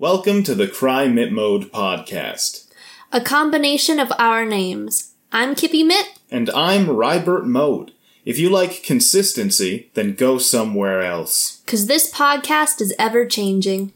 Welcome to the Cry Mit Mode podcast. A combination of our names. I'm Kippy Mitt. And I'm Rybert Mode. If you like consistency, then go somewhere else. Cause this podcast is ever changing.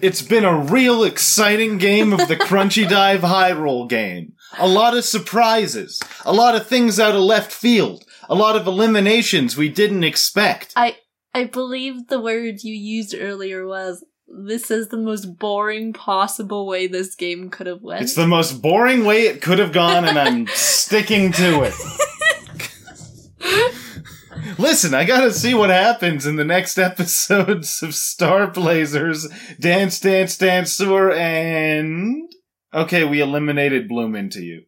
It's been a real exciting game of the Crunchy Dive High Roll game. A lot of surprises. A lot of things out of left field. A lot of eliminations we didn't expect. I I believe the word you used earlier was this is the most boring possible way this game could have went. It's the most boring way it could have gone, and I'm sticking to it. Listen, I gotta see what happens in the next episodes of Star Blazers, Dance Dance Dancer, and. Okay, we eliminated Bloom into you.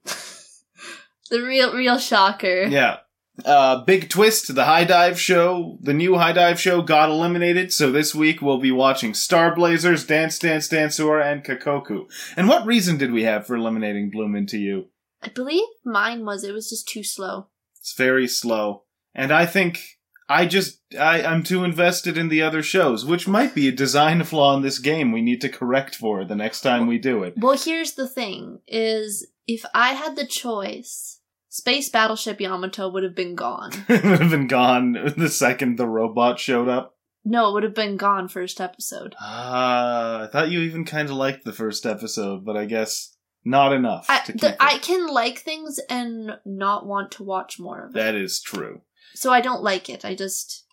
the real real shocker. Yeah. Uh, big twist, the High Dive show, the new High Dive show got eliminated, so this week we'll be watching Star Blazers, Dance Dance Dancer, and Kakoku. And what reason did we have for eliminating Bloom into you? I believe mine was it was just too slow. It's very slow. And I think I just I, I'm too invested in the other shows, which might be a design flaw in this game we need to correct for the next time we do it. Well, here's the thing: is if I had the choice, Space Battleship Yamato would have been gone. it would have been gone the second the robot showed up. No, it would have been gone first episode. Ah, I thought you even kind of liked the first episode, but I guess not enough. I, to keep the. I can like things and not want to watch more of it. That is true. So I don't like it. I just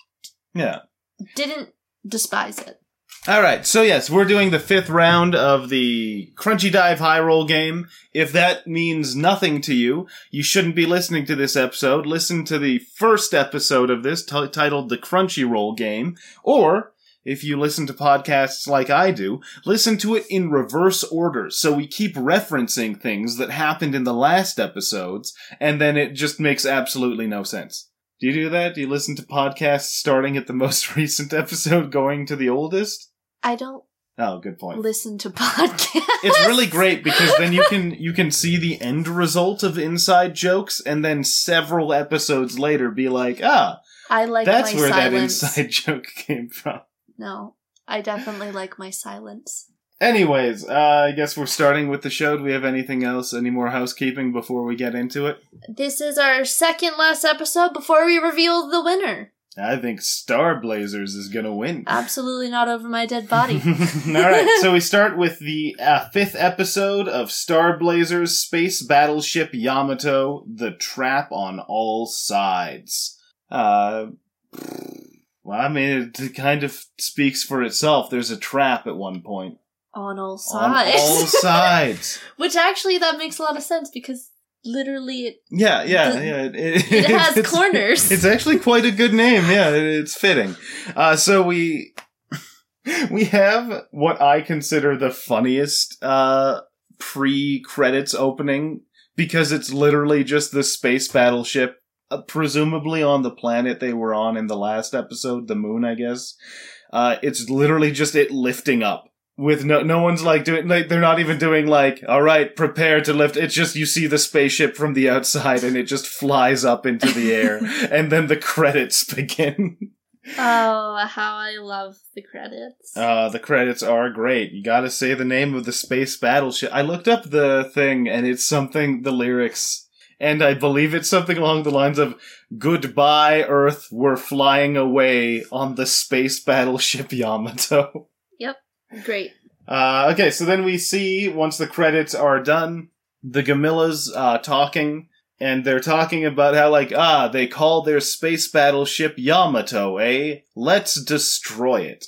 Yeah. didn't despise it. All right, so yes, we're doing the fifth round of the Crunchy Dive High Roll game. If that means nothing to you, you shouldn't be listening to this episode. Listen to the first episode of this t- titled The Crunchy Roll Game, or if you listen to podcasts like I do, listen to it in reverse order. So we keep referencing things that happened in the last episodes, and then it just makes absolutely no sense. Do you do that? Do you listen to podcasts starting at the most recent episode going to the oldest? I don't Oh, good point. listen to podcasts. It's really great because then you can you can see the end result of inside jokes and then several episodes later be like, "Ah, I like that's where silence. that inside joke came from." No, I definitely like my silence. Anyways, uh, I guess we're starting with the show. Do we have anything else? Any more housekeeping before we get into it? This is our second last episode before we reveal the winner. I think Star Blazers is gonna win. Absolutely not over my dead body. All right, so we start with the uh, fifth episode of Star Blazers Space Battleship Yamato: The Trap on All Sides. Uh, well, I mean, it kind of speaks for itself. There's a trap at one point On all on sides. all sides. Which actually that makes a lot of sense because literally it, Yeah, yeah, The- yeah. It, it has it's- corners. It's actually quite a good name. Yeah, it- it's fitting. Uh, so we we have what I consider the funniest uh, pre-credits opening because it's literally just the space battleship, uh, presumably on the planet they were on in the last episode, the moon, I guess. Uh, it's literally just it lifting up. With no, no one's like doing, like, they're not even doing like, alright, prepare to lift. It's just, you see the spaceship from the outside and it just flies up into the air. and then the credits begin. Oh, how I love the credits. Uh, the credits are great. You gotta say the name of the space battleship. I looked up the thing and it's something, the lyrics, and I believe it's something along the lines of, Goodbye, Earth, we're flying away on the space battleship Yamato. Great. Uh, okay, so then we see, once the credits are done, the Gamillas, uh, talking, and they're talking about how, like, ah, they call their space battleship Yamato, eh? Let's destroy it.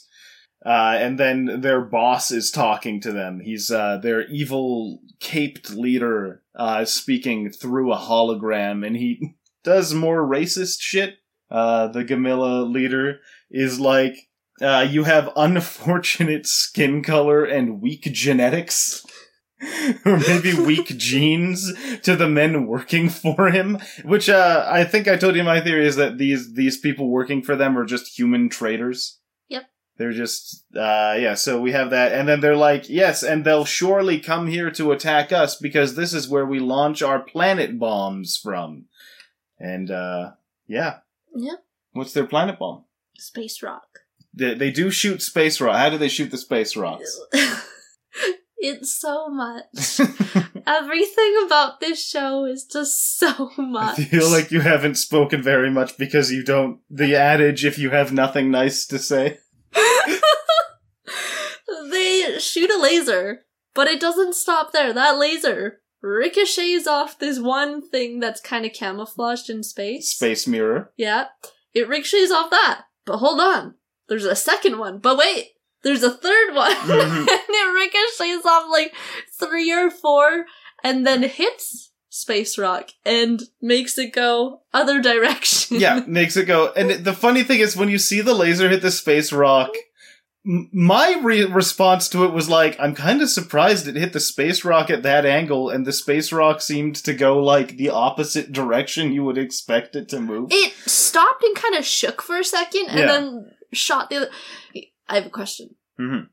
Uh, and then their boss is talking to them. He's, uh, their evil caped leader, uh, speaking through a hologram, and he does more racist shit. Uh, the Gamilla leader is like, uh, you have unfortunate skin color and weak genetics. or maybe weak genes to the men working for him. Which uh, I think I told you my theory is that these these people working for them are just human traitors. Yep. They're just, uh, yeah, so we have that. And then they're like, yes, and they'll surely come here to attack us because this is where we launch our planet bombs from. And, uh, yeah. Yeah. What's their planet bomb? Space rock. They, they do shoot space rock. How do they shoot the space rocks? it's so much. Everything about this show is just so much. I feel like you haven't spoken very much because you don't. The adage, if you have nothing nice to say. they shoot a laser, but it doesn't stop there. That laser ricochets off this one thing that's kind of camouflaged in space. Space mirror. Yeah. It ricochets off that. But hold on. There's a second one. But wait. There's a third one. Mhm. and it ricochets off like three or four and then hits Space Rock and makes it go other direction. Yeah, makes it go. And the funny thing is, when you see the laser hit the space rock, my re- response to it was like, I'm kind of surprised it hit the space rock at that angle, and the space rock seemed to go like the opposite direction you would expect it to move. It stopped and kind of shook for a second and Yeah. then shot the other. I have a question. Mhm.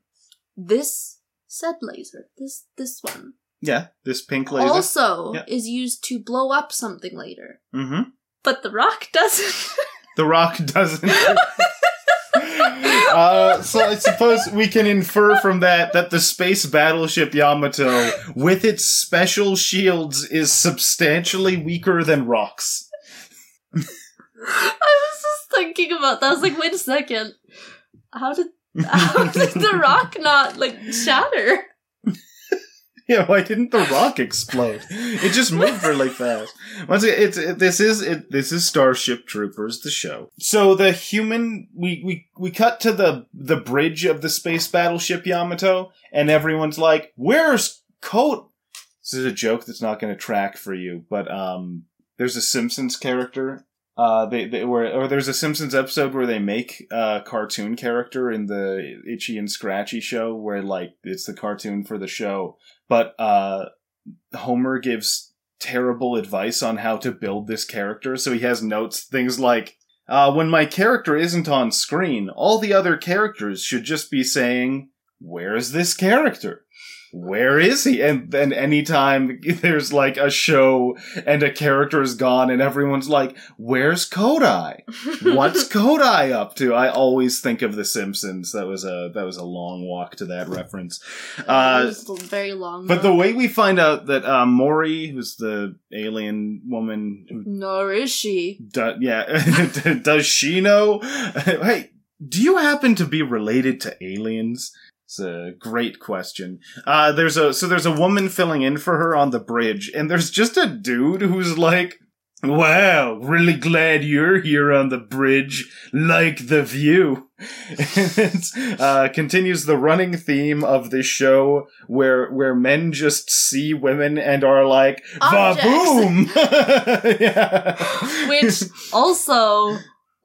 This said laser, this this one, Yeah, this pink laser. also Yeah. is used to blow up something later. hmm But the rock doesn't. The rock doesn't. uh, so I suppose we can infer from that that the space battleship Yamato, with its special shields, is substantially weaker than rocks. I was just thinking about that. I was like, wait a second. How did how did the rock not like shatter? Yeah, why didn't the rock explode? It just moved really fast. Once again, it's it, this is it, this is Starship Troopers, the show. So the human we we we cut to the the bridge of the space battleship Yamato, and everyone's like, "Where's Coat?" This is a joke that's not going to track for you, but um, there's a Simpsons character. Uh, they, they were, or there's a Simpsons episode where they make a cartoon character in the Itchy and Scratchy show, where like it's the cartoon for the show, but uh, Homer gives terrible advice on how to build this character. So he has notes, things like, uh, when my character isn't on screen, all the other characters should just be saying, Where's this character? Where is he? And then anytime there's like a show and a character is gone and everyone's like, Where's Kodai? What's Kodai up to? I always think of The Simpsons. That was a that was a long walk to that reference. Uh, very long. but the way we find out that uh, Mori, who's the alien woman who nor is she. do, yeah, does she know? hey, do you happen to be related to aliens? It's a great question. Uh, there's a so there's a woman filling in for her on the bridge, and there's just a dude who's like, "Wow, really glad you're here on the bridge. Like the view." and it uh, continues the running theme of this show, where where men just see women and are like, "Va boom!" yeah. Which also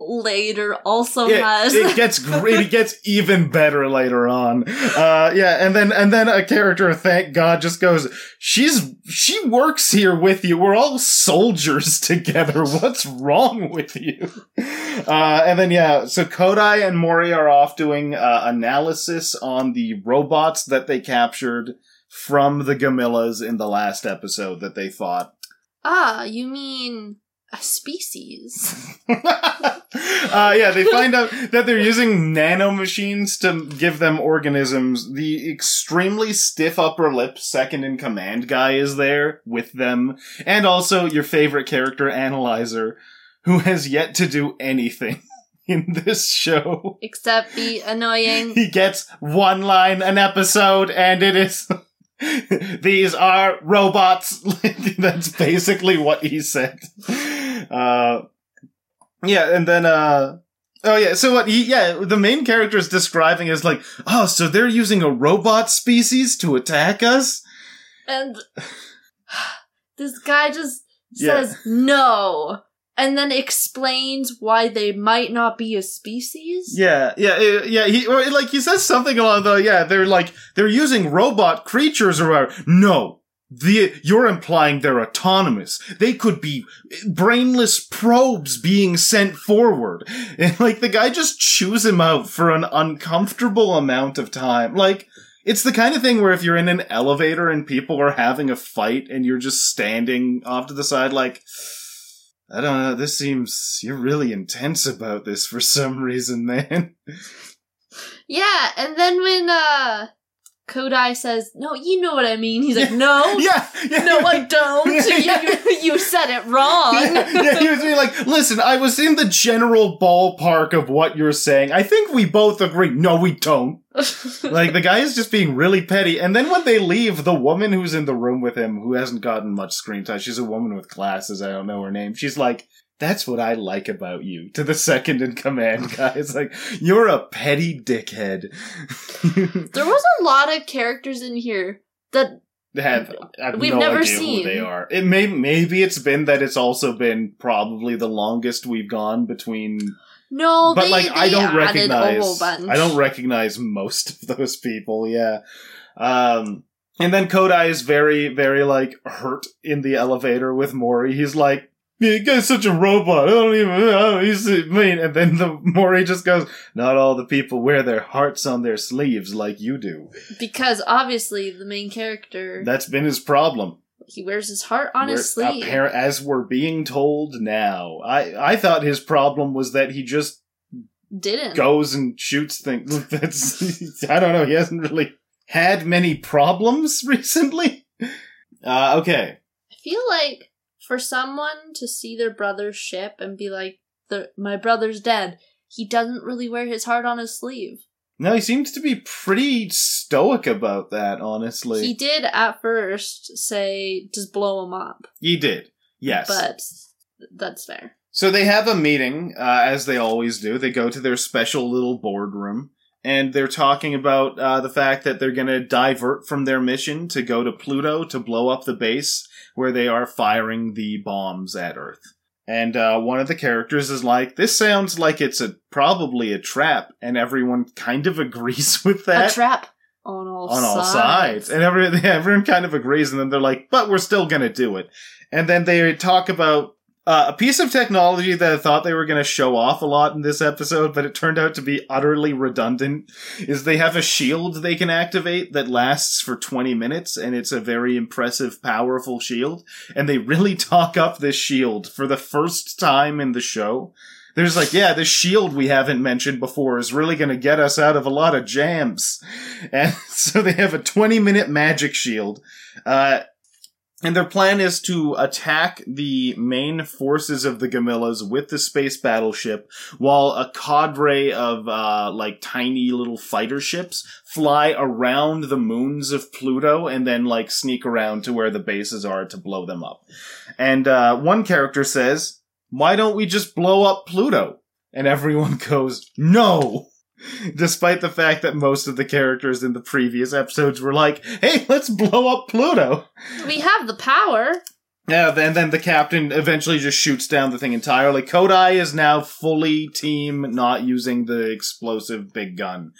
later also it, has it gets great. It gets even better later on. Uh, yeah, and then and then a character, thank God, just goes. She's she works here with you. We're all soldiers together. What's wrong with you? Uh, and then yeah, so Kodai and Mori are off doing uh, analysis on the robots that they captured from the Gamillas in the last episode that they fought. Ah, you mean a species? uh, yeah, they find out that they're using nanomachines to give them organisms. The extremely stiff upper lip second in command guy is there with them. And also your favorite character, Analyzer, who has yet to do anything in this show. Except be annoying. He gets one line an episode, and it is. These are robots. That's basically what he said. Uh, yeah, and then, uh, oh yeah, so what he, yeah, the main character is describing is like, oh, so they're using a robot species to attack us? And this guy just Yeah. says no. And then explains why they might not be a species. Yeah, yeah, uh, yeah. He or like he says something along the yeah. They're like they're using robot creatures or whatever. No, the you're implying they're autonomous. They could be brainless probes being sent forward. And like the guy just chews him out for an uncomfortable amount of time. Like it's the kind of thing where if you're in an elevator and people are having a fight and you're just standing off to the side like I don't know, this seems you're really intense about this for some reason, man. Yeah, and then when uh Kodai says, "No, you know what I mean." He's like, "No, Yeah, yeah. no, I don't. Yeah. You, you said it wrong." yeah, yeah, he was being like, listen, I was in the general ballpark of what you're saying. I think we both agree. No, we don't. Like, the guy is just being really petty. And then when they leave, the woman who's in the room with him, who hasn't gotten much screen time, she's a woman with glasses, I don't know her name. She's like, that's what I like about you. To the second in command guy. It's like, you're a petty dickhead. there was a lot of characters in here that have I have We've no never idea seen. who they are. It may maybe it's been that it's also been probably the longest we've gone between no, but they, like I don't recognize. I don't recognize most of those people, yeah. Um and then Kodai is very, very like hurt in the elevator with Mori. He's like, "Yeah, guy's such a robot. I don't even know. He's mean." And then the Mori just goes, "Not all the people wear their hearts on their sleeves like you do." because obviously the main character That's been his problem. he wears his heart on We're- his sleeve. appar- as we're being told now, I I thought his problem was that he just Didn't goes and shoots things. That's I don't know. He hasn't really had many problems recently. Uh, okay, I feel like for someone to see their brother's ship and be like, the, "My brother's dead," he doesn't really wear his heart on his sleeve. no, he seems to be pretty stoic about that. Honestly, He did at first say, "Just blow him up," He did. Yes, but that's fair. So they have a meeting, uh, as they always do. They go to their special little boardroom, and they're talking about uh, the fact that they're going to divert from their mission to go to Pluto to blow up the base where they are firing the bombs at Earth. And uh, one of the characters is like, "This sounds like it's a probably a trap," and everyone kind of agrees with that A trap on all on all sides. And every, everyone kind of agrees, and then they're like, but we're still going to do it. And then they talk about uh, a piece of technology that I thought they were going to show off a lot in this episode, but it turned out to be utterly redundant. Is they have a shield they can activate that lasts for 20 minutes, and it's a very impressive, powerful shield. And they really talk up this shield for the first time in the show. There's like, yeah, this shield we haven't mentioned before is really going to get us out of a lot of jams. And so they have a 20 minute magic shield. Uh, and their plan is to attack the main forces of the Gamillas with the space battleship, while a cadre of uh, like tiny little fighter ships fly around the moons of Pluto and then like sneak around to where the bases are to blow them up. And uh, one character says, "Why don't we just blow up Pluto?" And everyone goes, "No." Despite the fact that most of the characters in the previous episodes were like, "Hey, let's blow up Pluto." We have the power. Yeah, and then the captain eventually just shoots down the thing entirely. Kodai is now fully team not using the explosive big gun.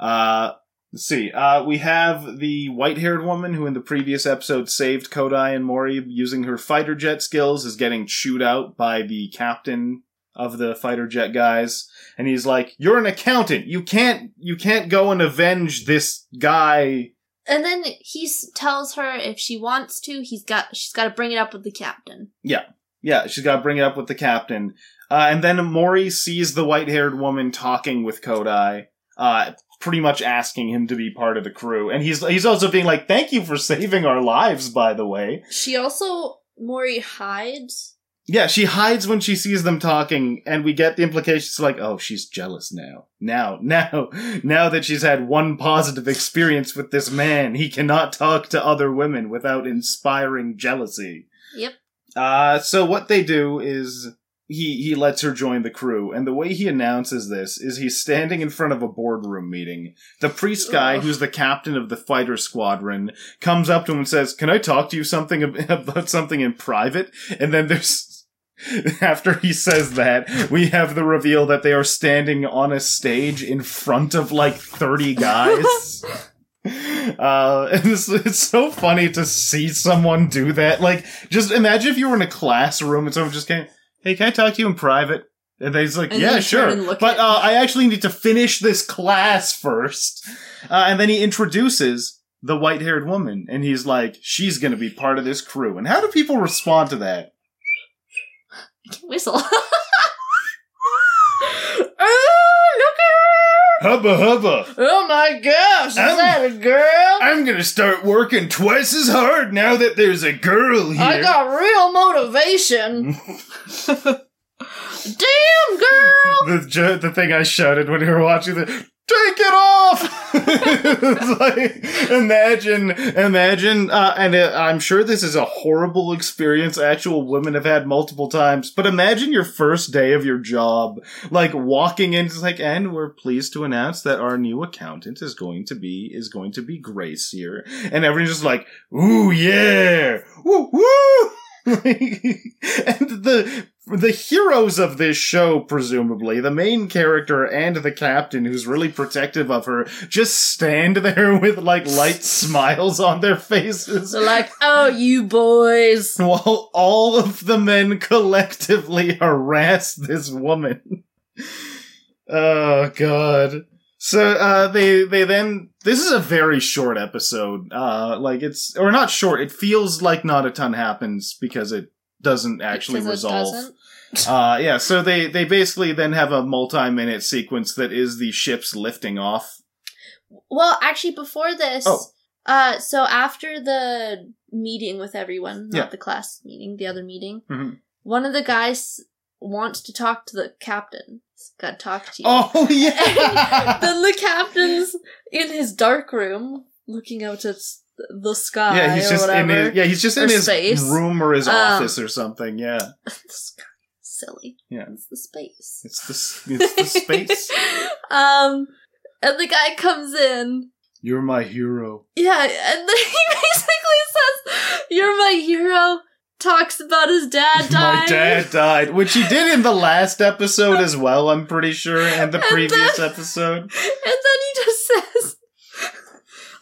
Uh, let's see. Uh, we have the white-haired woman who in the previous episode saved Kodai and Mori using her fighter jet skills is getting chewed out by the captain of the fighter jet guys. And he's like, you're an accountant. You can't, you can't go and avenge this guy And then he tells her if she wants to, he's got she's got to bring it up with the captain. Yeah, yeah, she's got to bring it up with the captain. Uh, and then Mori sees the white haired woman talking with Kodai, uh, pretty much asking him to be part of the crew. And he's, he's also being like, thank you for saving our lives, by the way. She also Mori hides. Yeah, she hides when she sees them talking, and we get the implications like, oh, she's jealous now. Now, now, now that she's had one positive experience with this man, he cannot talk to other women without inspiring jealousy. Yep. Uh, so what they do is he he lets her join the crew, and the way he announces this is he's standing in front of a boardroom meeting. The priest guy, Ugh. who's the captain of the fighter squadron, comes up to him and says, "Can I talk to you something about something in private?" And then there's after he says that, we have the reveal that they are standing on a stage in front of like 30 guys. Uh, and it's, it's so funny to see someone do that. Like, just imagine if you were in a classroom and someone just came, "Hey, can I talk to you in private?" And they's like, And "Yeah, sure, turn and look but uh, I actually need to finish this class first. Uh, and then he introduces the white-haired woman, and he's like, "She's going to be part of this crew." And how do people respond to that? Whistle. oh, look at her! Hubba hubba! Oh my gosh, is I'm- that a girl? I'm gonna start working twice as hard now that there's a girl here. I got real motivation. Damn, girl! the the thing I shouted when we were watching the take it off. like imagine imagine uh, and uh, I'm sure this is a horrible experience. Actual women have had multiple times but imagine your first day of your job like walking in like and we're pleased to announce that our new accountant is going to be is going to be Grace here. And everyone's just like ooh yeah! Woo woo and the the heroes of this show, presumably, the main character and the captain, who's really protective of her, just stand there with like light smiles on their faces. So like, oh, you boys. While all of the men collectively harass this woman. Oh god. So uh they they then this is a very short episode. Uh like it's or not short, it feels like not a ton happens because it doesn't actually Because resolve. doesn't. Uh, yeah, so they, they basically then have a multi-minute sequence that is the ships lifting off. Well, actually, before this, Oh. uh, so after the meeting with everyone, not Yeah. the class meeting, the other meeting, Mhm. one of the guys wants to talk to the captain. Got to talk to you. Oh, yeah! then the captain's in his dark room, looking out at the sky. yeah, he's just in his, yeah, he's just in his space. room or his Um, office or something, yeah. the sky. Silly. Yeah. It's the space. It's the, it's the space. um, and the guy comes in. You're my hero. Yeah, and then he basically says, "You're my hero." Talks about his dad dying. My dad died, which he did in the last episode as well, I'm pretty sure, and the And previous then- episode. And then he just says,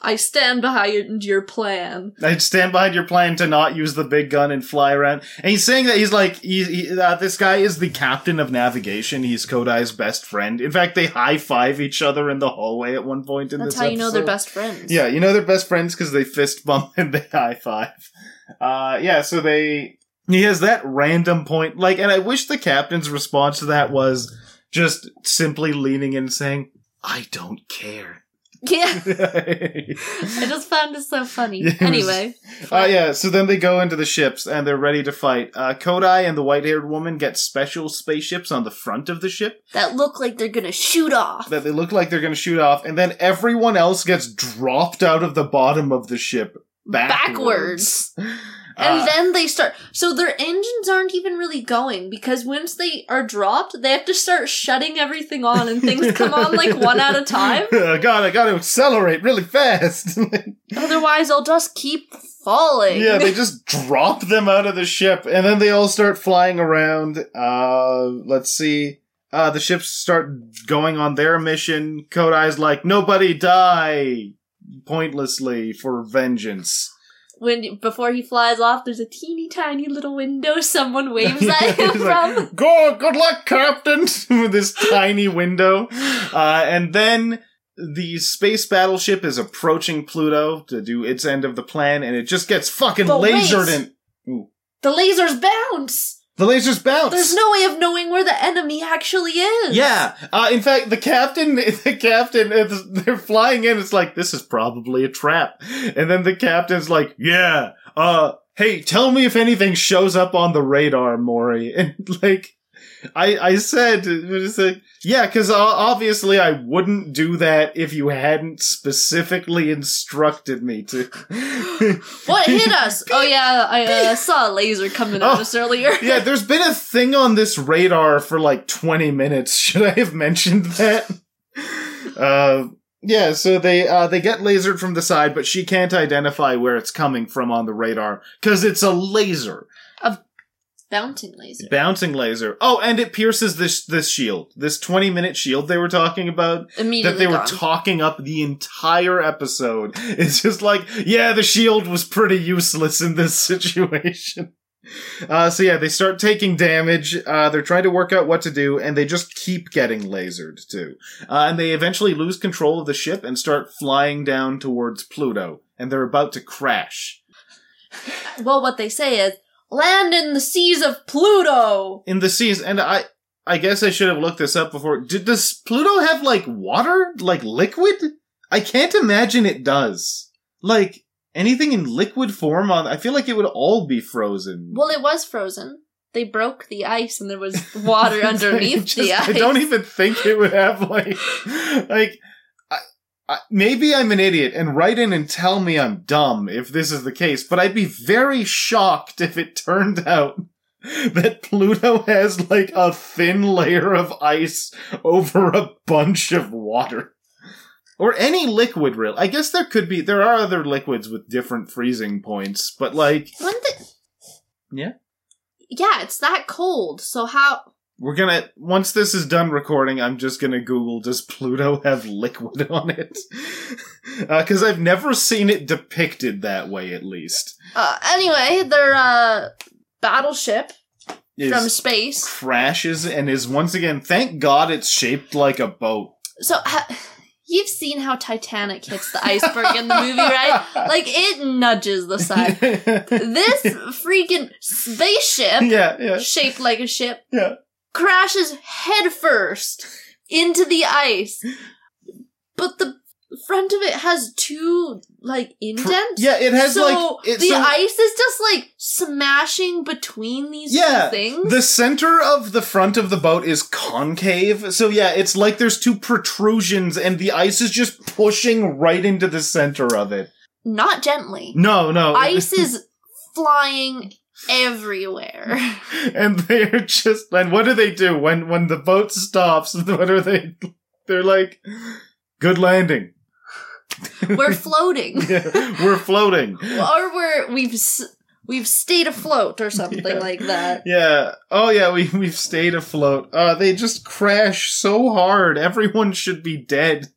"I stand behind your plan." I'd stand behind your plan to not use the big gun and fly around. And he's saying that he's like, he, he, uh, this guy is the captain of navigation. He's Kodai's best friend. In fact, they high five each other in the hallway at one point in That's this how you know they're best friends. Yeah, you know they're best friends because they fist bump and they high five. Uh, yeah, so they, he has that random point, like, and I wish the captain's response to that was just simply leaning in and saying, I don't care. yeah. uh, I just found it so funny. Yeah, it was- anyway, yeah, so then they go into the ships and they're ready to fight. Uh, Kodai and the white haired woman get special spaceships on the front of the ship that look like they're gonna shoot off. that they look like they're going to shoot off, and then everyone else gets dropped out of the bottom of the ship backwards. And Uh, then they start. So their engines aren't even really going because once they are dropped, they have to start shutting everything on, and things come on like one at a time. God, I got to accelerate really fast. Otherwise, they'll just keep falling. yeah, they just drop them out of the ship, and then they all start flying around. Uh, let's see. Uh, the ships start going on their mission. Kodai's like, nobody die pointlessly for vengeance. when before he flies off, there's a teeny tiny little window someone waves at him He's like, from. Go, good luck, Captain! With this tiny window. Uh, and then the space battleship is approaching Pluto to do its end of the plan, and it just gets fucking But wait. lasered in. The lasers bounce. The lasers bounce. There's no way of knowing where the enemy actually is. Yeah. Uh, in fact, the captain, the captain, uh, they're flying in. It's like this is probably a trap, and then the captain's like, "Yeah, uh, hey, tell me if anything shows up on the radar, Mori." And like, I I said, like, yeah, because obviously I wouldn't do that if you hadn't specifically instructed me to. What hit us? oh yeah, I uh, saw a laser coming at Oh. us earlier. Yeah, there's been a thing on this radar for like 20 minutes. Should I have mentioned that? Uh, yeah, so they uh, they get lasered from the side, but she can't identify where it's coming from on the radar because it's a laser. Bouncing laser. Bouncing laser. Oh, and it pierces this this shield. This 20 minute shield they were talking about Immediately that they were talking up the entire episode. It's just like, yeah, the shield was pretty useless in this situation. Uh, so yeah, they start taking damage. Uh, they're trying to work out what to do, and they just keep getting lasered too. Uh, and they eventually lose control of the ship and start flying down towards Pluto. And they're about to crash. well, what they say is, land in the seas of Pluto! in the seas and i i guess i should have looked this up before Did, does pluto have like water like liquid i can't imagine it does like anything in liquid form on i feel like it would all be frozen Well, it was frozen. They broke the ice and there was water underneath Just- the ice. i don't even think it would have like like Maybe i'm an idiot and write in and tell me i'm dumb if this is the case but i'd be very shocked if it turned out that Pluto has like a thin layer of ice over a bunch of water. Or any liquid, real. I guess there could be, there are other liquids with different freezing points, but like, When the- Yeah? Yeah, it's that cold. So how? We're gonna, once this is done recording, I'm just gonna Google, does Pluto have liquid on it? Uh, cause I've never seen it depicted that way, at least. Uh, anyway, their uh, battleship Is from space. crashes and is once again, thank God it's shaped like a boat. So ha- you've seen how Titanic hits the iceberg in the movie, right? Like it nudges the side. This freaking spaceship, yeah, yeah, shaped like a ship, yeah. Crashes headfirst into the ice. But the front of it has two like indents. Yeah, it has so like it, the so- ice is just like smashing between these Yeah, two things. The center of the front of the boat is concave, so yeah, it's like there's two protrusions, and the ice is just pushing right into the center of it. Not gently. No, no, Ice is flying everywhere. and they're just. And what do they do when when the boat stops? What are they? They're like, "Good landing." We're floating. Yeah, we're floating. or we're we've we've stayed afloat or something Yeah. like that. Yeah. Oh yeah, we we've stayed afloat. Uh they just crash so hard. Everyone should be dead.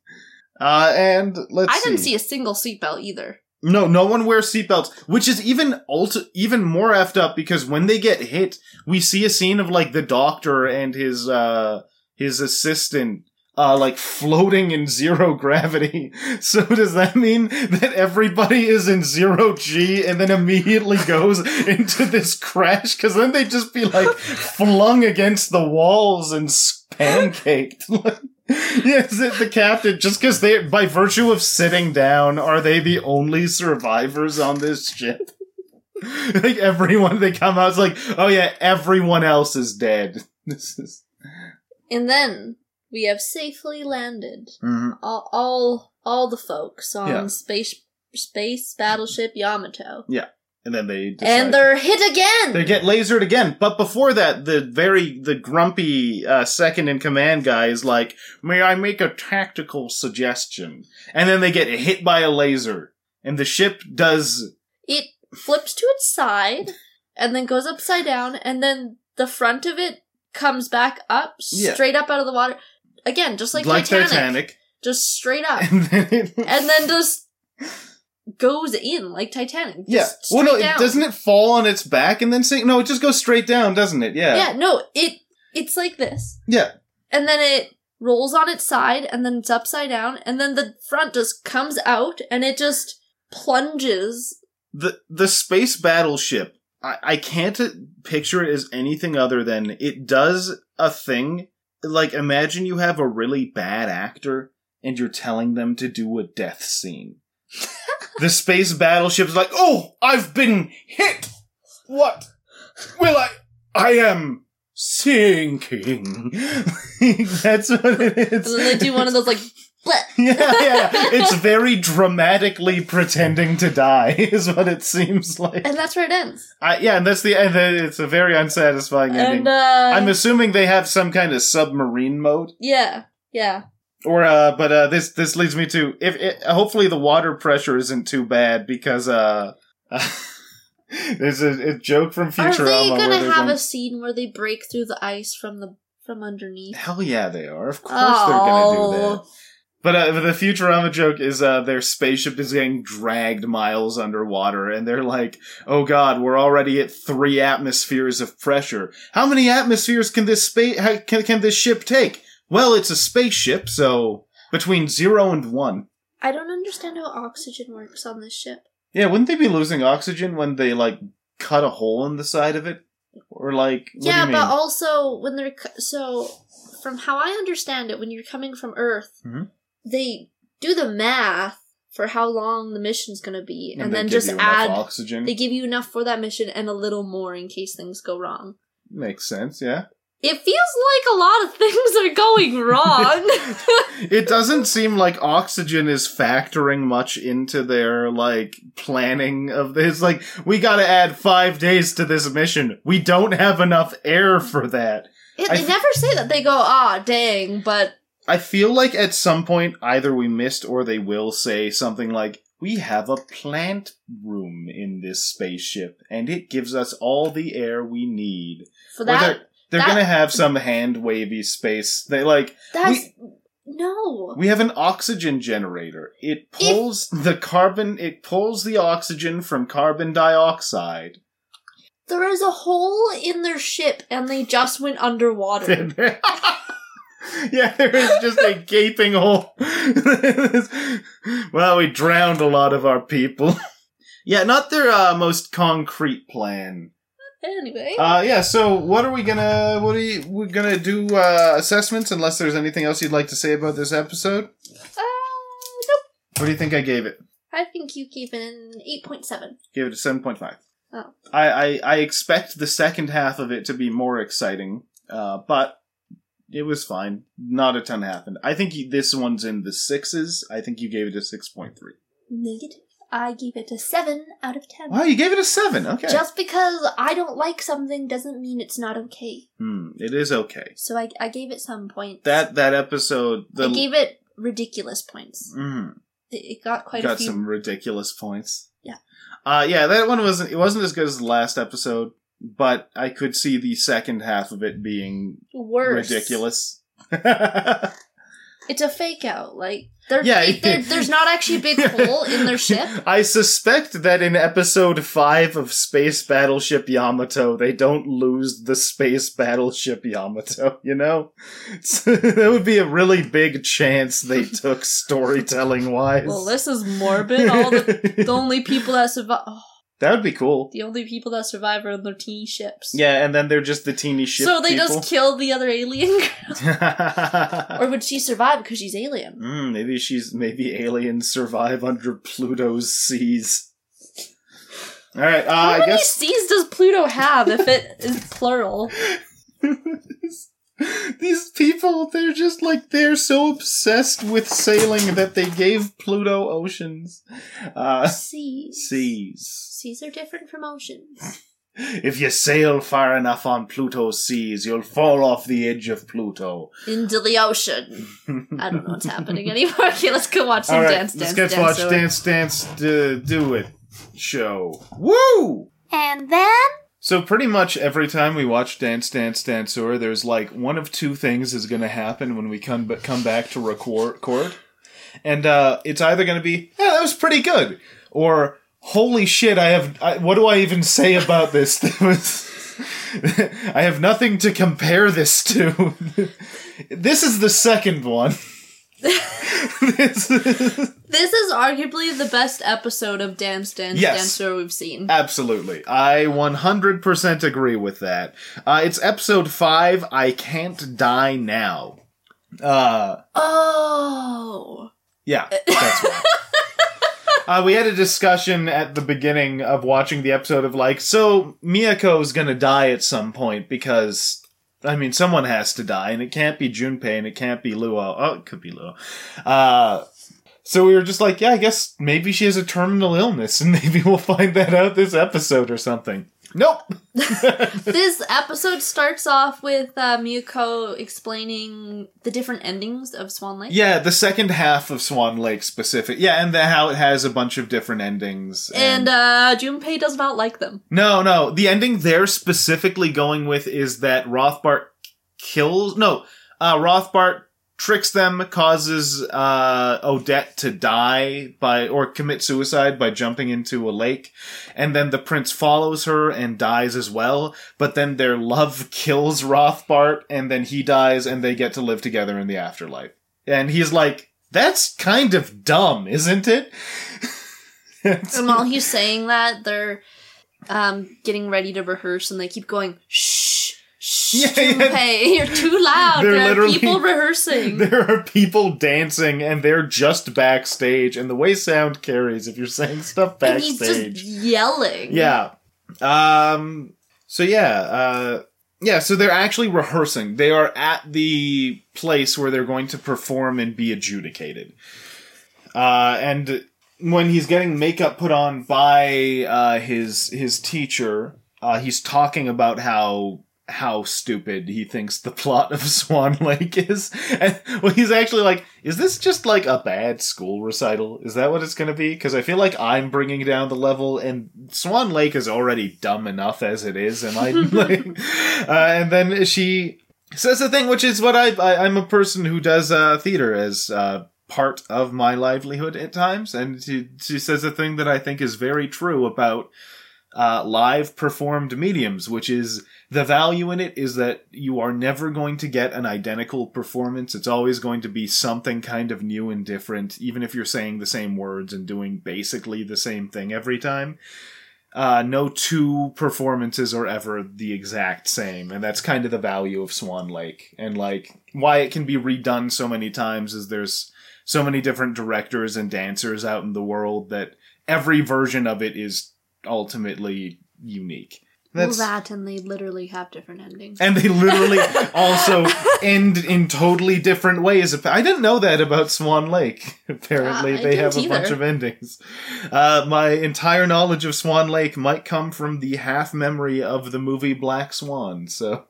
Uh and let's I didn't see a single seatbelt either. No, no one wears seatbelts, which is even ult- even more effed up because when they get hit, we see a scene of like the doctor and his uh his assistant uh like floating in zero gravity. So does that mean that everybody is in zero G and then immediately goes into this crash cuz then they'd just be like flung against the walls and pancaked. yes, the the captain just cuz they by virtue of sitting down are they the only survivors on this ship? like everyone they come out it's like, "Oh yeah, everyone else is dead." This is And then we have safely landed Mhm. all all, all the folks on Yeah. space space battleship Yamato. And then they decide And they're hit again. They get lasered again, but before that, the very the grumpy uh, second in command guy is like, "May I make a tactical suggestion?" And then they get hit by a laser, and the ship does. it flips to its side and then goes upside down and then the front of it comes back up Yeah. straight up out of the water again just like, Like Titanic, Titanic, just straight up and then it, and then just goes in like Titanic yeah. Well, no, down. doesn't it fall on its back and then sink? No, it just goes straight down, doesn't it? Yeah, yeah no it it's like this yeah. and then it rolls on its side and then it's upside down and then the front just comes out and it just plunges the the space battleship I, I can't picture it as anything other than it does a thing like imagine you have a really bad actor and you're telling them to do a death scene the space battleship's like oh i've been hit. What well i i am sinking. That's what it is. And then they do one of those like yeah, yeah. It's very dramatically pretending to die, is what it seems like. and that's where it ends. I, yeah, and that's the and then it's a very unsatisfying ending. and uh I'm assuming they have some kind of submarine mode, yeah yeah or uh, but uh, this this leads me to if it, hopefully the water pressure isn't too bad because uh, There's a, a joke from Futurama. Are they gonna have going- a scene where they break through the ice from the from underneath? Hell yeah, they are. Of course they're gonna do that. Oh. But uh, the Futurama joke is uh, their spaceship is getting dragged miles underwater, and they're like, "Oh God, we're already at three atmospheres of pressure. How many atmospheres can this space can can this ship take?" Well, it's a spaceship, so between zero and one. I don't understand how oxygen works on this ship. Yeah, wouldn't they be losing oxygen when they like cut a hole in the side of it, or like? What yeah, do you but also when they're co- so from how I understand it, when you're coming from Earth, Mhm. they do the math for how long the mission's gonna be, and, they then give just you add. oxygen. They give you enough for that mission and a little more in case things go wrong. Makes sense, yeah. It feels like a lot of things are going wrong. it doesn't seem like oxygen is factoring much into their like planning of this like we got to add 5 days to this mission we don't have enough air for that Yeah, they f- never say that. They go, ah, dang, but i feel like at some point either we missed or they will say something like we have a plant room in this spaceship and it gives us all the air we need for that, they're, that- gonna have some hand wavy space they like that's no. We have an oxygen generator. It pulls the carbon, it pulls the oxygen from carbon dioxide. There is a hole in their ship, and they just went underwater. yeah, there is just a gaping hole. well, we drowned a lot of our people. yeah, not their uh, most concrete plan. Anyway, Uh, yeah, so what are we gonna, what are you, we're gonna do, uh, assessments unless there's anything else you'd like to say about this episode? uh, nope. What do you think I gave it? I think you gave it an eight point seven. Gave it a seven point five. Oh. I, I I expect the second half of it to be more exciting, uh, but it was fine. Not a ton happened. I think this one's in the sixes. I think you gave it a six point three. Negative. I gave it a seven out of ten. Wow, you gave it a seven. Okay, Just because I don't like something doesn't mean it's not okay. hmm, it is okay. So I, I gave it some points. That that episode, the I gave it ridiculous points. Mhm. It, it got quite a got few. some ridiculous points. Yeah. Uh yeah, that one wasn't it wasn't as good as the last episode, but I could see the second half of it being Worse. ridiculous. It's a fake out. Like there, Yeah. they- there- there's not actually a big hole in their ship. I suspect that in episode 5 of Space Battleship Yamato, they don't lose the Space Battleship Yamato, you know? that would be a really big chance they took storytelling wise. Well, this is morbid. All the, the only people that survive, oh, that would be cool. the only people that survive are in their teeny ships. Yeah, and then they're just the teeny ship so they people. just kill the other alien girl, or would she survive because she's alien? Mm, maybe she's maybe aliens survive under Pluto's seas. All right, uh, How I many guess seas does Pluto have if it is plural? These people, they're just like, they're so obsessed with sailing that they gave Pluto oceans. Uh, Seas. seas. Seas are different from oceans. If you sail far enough on Pluto's seas, you'll fall off the edge of Pluto. Into the ocean. I don't know what's happening anymore. Okay, let's go watch some All right, dance, dance. let's dance, get dance. watch Dance Dance Do, Do It show. Woo! And then So pretty much every time we watch Dance Dance Danseur, there's like one of two things is going to happen when we come but come back to record, record. and uh, it's either going to be yeah that was pretty good, or holy shit I have I, what do I even say about this? I have nothing to compare this to. this is the second one. This is- this is arguably the best episode of Dance Dance Yes. Dancer we've seen. Absolutely. I 100% agree with that. Uh, it's episode 5, I Can't Die Now. Uh, Oh. yeah, that's right. Uh, we had a discussion at the beginning of watching the episode of like, so Miyako's gonna die at some point because, I mean, someone has to die, and it can't be Junpei, and it can't be Luou. Oh, it could be Luou. Uh, So we were just like, yeah, I guess maybe she has a terminal illness, and maybe we'll find that out this episode or something. Nope. this episode starts off with uh, Miyako explaining the different endings of Swan Lake. yeah, the second half of Swan Lake specific. Yeah, and the, how it has a bunch of different endings. And uh, Junpei does not like them. No, no. The ending they're specifically going with is that Rothbart kills. No, uh, Rothbart tricks them, causes uh, Odette to die by or commit suicide by jumping into a lake, and then the prince follows her and dies as well. But then their love kills Rothbart, and then he dies, and they get to live together in the afterlife. And he's like, "That's kind of dumb, isn't it?" And while he's saying that, they're um, getting ready to rehearse, and they keep going, shh, Yeah, yeah. Junpei, you're too loud. They're there are people rehearsing. There are people dancing and they're just backstage, and the way sound carries if you're saying stuff backstage. just yelling. Yeah. Um so yeah, uh yeah, so they're actually rehearsing. They are at the place where they're going to perform and be adjudicated. Uh and when he's getting makeup put on by uh his his teacher, uh he's talking about how how stupid he thinks the plot of Swan Lake is. And well, he's actually like, is this just like a bad school recital? Is that what it's going to be? Because I feel like I'm bringing down the level, and Swan Lake is already dumb enough as it is. Am I? like, uh, and then she says a thing, which is what I, I I'm a person who does uh, theater as. Uh, part of my livelihood at times and she, she says a thing that i think is very true about uh, live performed mediums which is the value in it is that you are never going to get an identical performance. It's always going to be something kind of new and different, even if you're saying the same words and doing basically the same thing every time. Uh, no two performances are ever the exact same, and that's kind of the value of Swan Lake. And like why it can be redone so many times is there's so many different directors and dancers out in the world that every version of it is ultimately unique. Well, that and they literally have different endings. and they literally also end in totally different ways. I didn't know that about Swan Lake. Apparently, Uh, they have a bunch of endings. Uh, my entire knowledge of Swan Lake might come from the half memory of the movie Black Swan. So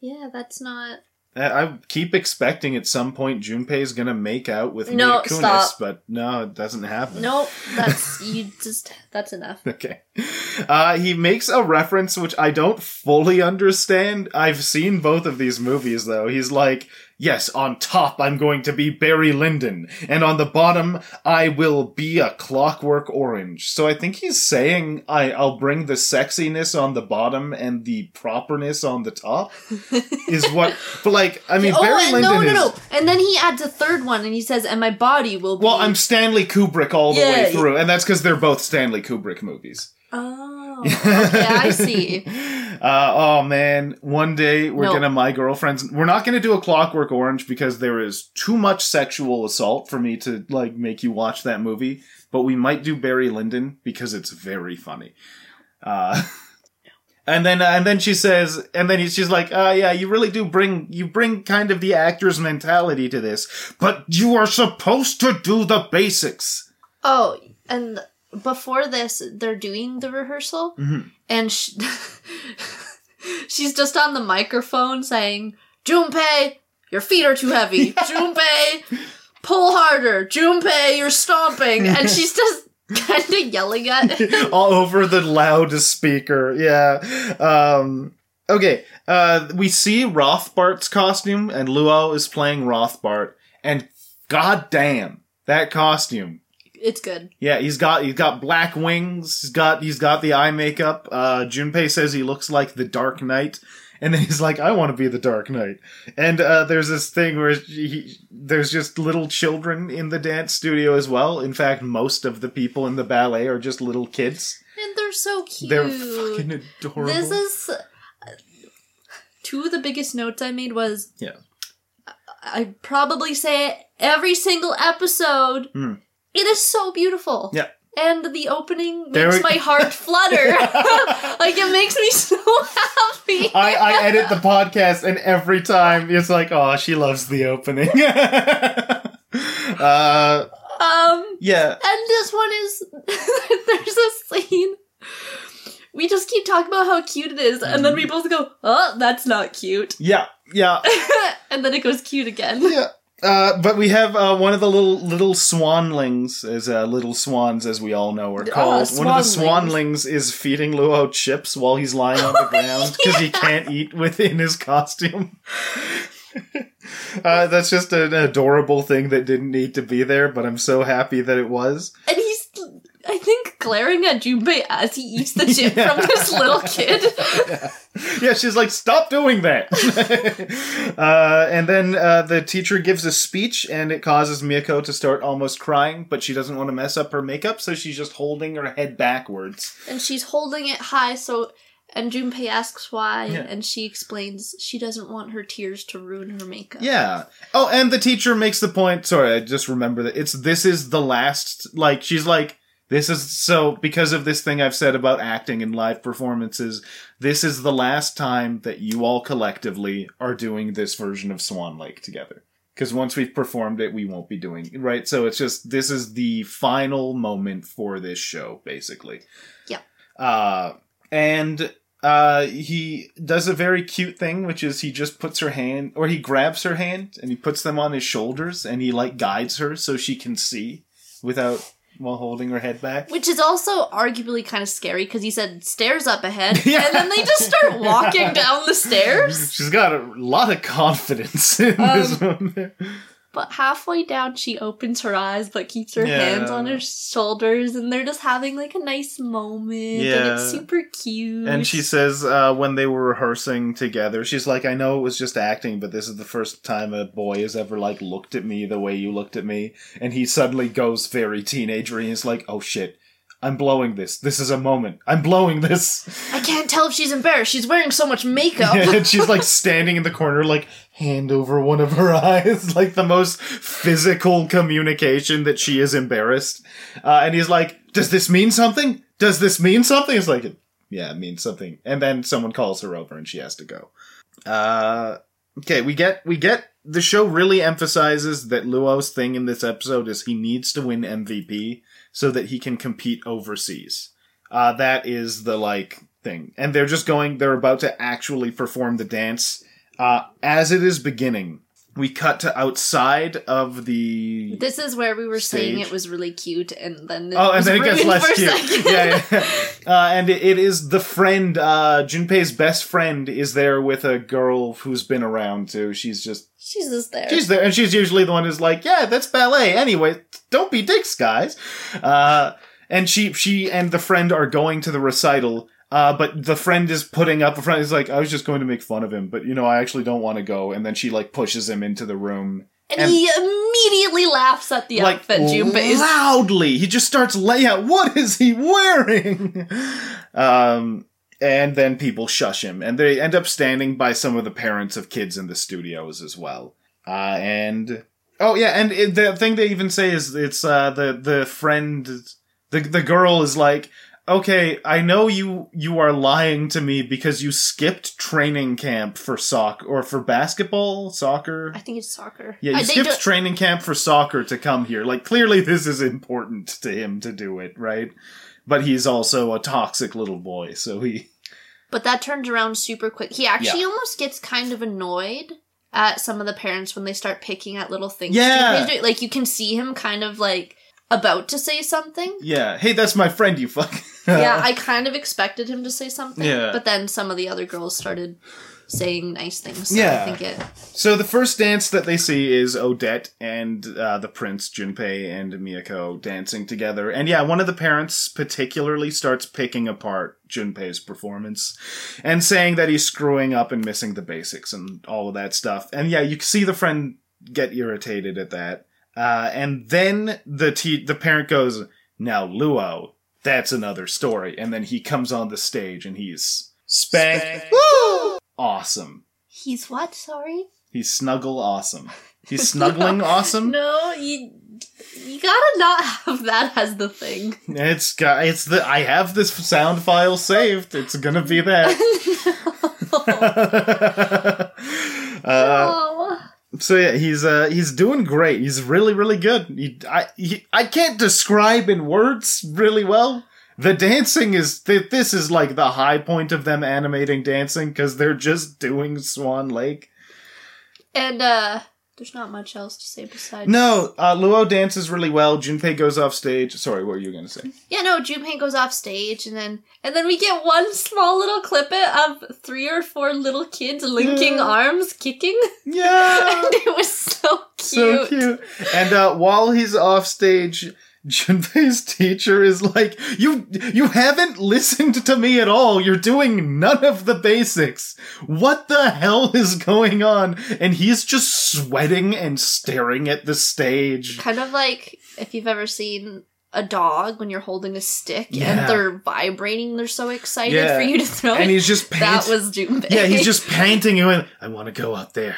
yeah, that's not. I keep expecting at some point Junpei is gonna make out with No, Mila Kunis, stop. but no, it doesn't happen. Nope, that's you just. That's enough. Okay. Uh, he makes a reference which I don't fully understand. I've seen both of these movies though. He's like, yes, on top I'm going to be Barry Lyndon, and on the bottom I will be a clockwork orange. So I think he's saying I, I'll bring the sexiness on the bottom and the properness on the top. is what, but like, I mean, oh, Barry Lyndon no, no, is. no. And then he adds a third one, and he says, "And my body will be." Well, I'm Stanley Kubrick all the Yeah, way through, and that's because they're both Stanley Kubrick movies. Oh, okay, I see. Uh, oh man, one day we're No. gonna my girlfriends. We're not gonna do a Clockwork Orange because there is too much sexual assault for me to like make you watch that movie. But we might do Barry Lyndon because it's very funny. Uh, and then and then she says, and then she's like, uh, yeah, you really do bring you bring kind of the actor's mentality to this, but you are supposed to do the basics. Oh, and before this, they're doing the rehearsal, Mhm. and sh- she's just on the microphone saying, "Junpei, your feet are too heavy. Junpei, pull harder. Junpei, you're stomping." And she's just kind of yelling at him. all over the loudest speaker. Yeah. Um, okay. Uh, we see Rothbart's costume, and Luou is playing Rothbart, and goddamn that costume. It's good. Yeah, he's got he's got black wings. He's got he's got the eye makeup. Uh, Junpei says he looks like the Dark Knight, and then he's like, "I want to be the Dark Knight." And uh, there's this thing where he, there's just little children in the dance studio as well. In fact, most of the people in the ballet are just little kids. And they're so cute. They're fucking adorable. This is two of the biggest notes I made was Yeah. I- probably say it every single episode. Mm. It is so beautiful. Yeah. And the opening There makes we- my heart flutter. like it makes me so happy. I, I edit the podcast, and every time it's like, oh, she loves the opening. uh, Um, Yeah. and this one is there's a scene. We just keep talking about how cute it is, and then we both go, "Oh, that's not cute," Yeah. Yeah. and then it goes cute again. Yeah. Uh, but we have uh, one of the little little swanlings, as uh, little swans, as we all know, are Ah, called. one of the swanlings. is feeding Luou chips while he's lying on the ground because he can't eat within his costume. uh, that's just an adorable thing that didn't need to be there, but I'm so happy that it was. And he's, I think, glaring at Junpei as he eats the chip Yeah. from this little kid. yeah. yeah, she's like, stop doing that. uh, and then uh, the teacher gives a speech, and it causes Miyako to start almost crying, but she doesn't want to mess up her makeup, so she's just holding her head backwards. and she's holding it high, so. And Junpei asks why, Yeah. and she explains she doesn't want her tears to ruin her makeup. Yeah. Oh, and the teacher makes the point. Sorry, I just remember that it's this is the last. Like she's like. This is so because of this thing I've said about acting and live performances. This is the last time that you all collectively are doing this version of Swan Lake together. Because once we've performed it, we won't be doing it, right. So it's just this is the final moment for this show, basically. Yeah. Uh, and uh, he does a very cute thing, which is he just puts her hand, or he grabs her hand and he puts them on his shoulders, and he like guides her so she can see without while holding her head back. Which is also arguably kind of scary because he said stairs up ahead, Yeah. and then they just start walking down the stairs. She's got a lot of confidence in Um, this one. But halfway down, she opens her eyes but keeps her Yeah. hands on her shoulders, and they're just having like a nice moment, and it's super cute. And she says uh, when they were rehearsing together, she's like, "I know it was just acting, but this is the first time a boy has ever like looked at me the way you looked at me." And he suddenly goes very teenager, and he's like, "Oh shit, I'm blowing this. This is a moment. I'm blowing this." I can't tell if she's embarrassed. She's wearing so much makeup. and she's like standing in the corner, like hand over one of her eyes, like the most physical communication that she is embarrassed. Uh, and he's like, "Does this mean something? Does this mean something?" It's like, "Yeah, it means something." And then someone calls her over, and she has to go. Uh, okay, we get we get the show really emphasizes that Luou's thing in this episode is he needs to win MVP so that he can compete overseas. Uh, that is the like thing, and they're just going. They're about to actually perform the dance. Uh, as it is beginning, we cut to outside of the. This is where we were saying it was really cute, and then Oh, and then it gets less cute. yeah, yeah. Uh, and it, it is the friend. Uh, Junpei's best friend is there with a girl who's been around too. She's just She's just there. She's there, and she's usually the one who's like, "Yeah, that's ballet." Anyway, don't be dicks, guys. Uh, and she, she, and the friend are going to the recital. Uh, but the friend is putting up a front. He's like, "I was just going to make fun of him, but you know, I actually don't want to go." And then she like pushes him into the room, and, and- he immediately laughs at the like outfit Junpei is loudly. He just starts laying out. What is he wearing? um, and then people shush him, and they end up standing by some of the parents of kids in the studios as well. Uh, and oh yeah, and it, the thing they even say is it's uh, the the friend, the the girl is like. Okay, I know you you are lying to me because you skipped training camp for soccer or for basketball, soccer. I think it's soccer. Yeah, you Uh, skipped do- training camp for soccer to come here. Like, clearly this is important to him to do it, right? But he's also a toxic little boy, so he. But that turns around super quick. He actually almost gets kind of annoyed at some of the parents when they start picking at little things. Yeah. Like you can see him kind of like about to say something. Yeah, hey, that's my friend, you fuck. yeah, I kind of expected him to say something. Yeah. But then some of the other girls started saying nice things. So Yeah. I think it So the first dance that they see is Odette and uh, the prince Junpei and Miyako dancing together. And yeah, one of the parents particularly starts picking apart Junpei's performance and saying that he's screwing up and missing the basics and all of that stuff. And yeah, you see the friend get irritated at that. Uh, and then the te- the parent goes, "Now Luou, that's another story." And then he comes on the stage and he's spanked. Woo! Awesome. He's what? Sorry? He's snuggle awesome. He's snuggling awesome. No, you you gotta not have that as the thing. It's got it's the I have this sound file saved. It's gonna be that. uh, oh. So yeah, he's uh he's doing great. He's really really good. He, I he, I can't describe in words really well. The dancing is th- this is like the high point of them animating dancing because they're just doing Swan Lake. And uh there's not much else to say besides No, uh, Luou dances really well. Junpei goes off stage. Sorry, what were you gonna say? Yeah, no, Junpei goes off stage and then and then we get one small little clip of three or four little kids linking Yeah. arms kicking. Yeah, and it was so cute. so cute. And uh, while he's off stage, Junpei's teacher is like, "You you haven't listened to me at all. You're doing none of the basics. What the hell is going on?" And he's just sweating and staring at the stage. Kind of like if you've ever seen a dog when you're holding a stick Yeah. and they're vibrating, they're so excited Yeah. for you to throw And it. he's just That was Junpei. yeah, he's just panting and going, "I want to go out there.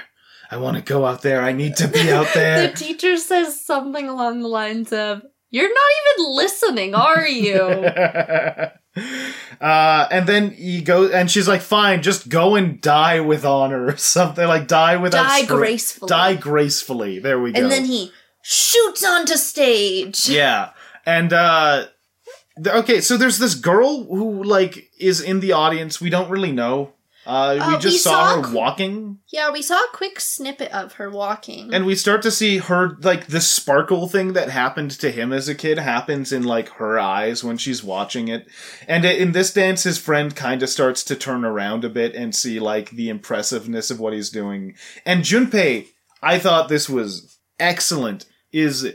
I want to go out there. I need to be out there. the teacher says something along the lines of, You're not even listening, are you? uh, and then he goes, and she's like, "Fine, just go and die with honor, or something like die without Die gracefully. Die gracefully. There we go. and then he shoots onto stage. yeah, and uh, th- okay, so there's this girl who like is in the audience. We don't really know. Uh, we Uh, just we saw, saw her walking, Yeah, we saw a quick snippet of her walking. and we start to see her like the sparkle thing that happened to him as a kid happens in like her eyes when she's watching it. And in this dance, his friend kind of starts to turn around a bit and see like the impressiveness of what he's doing. And Junpei, I thought this was excellent, is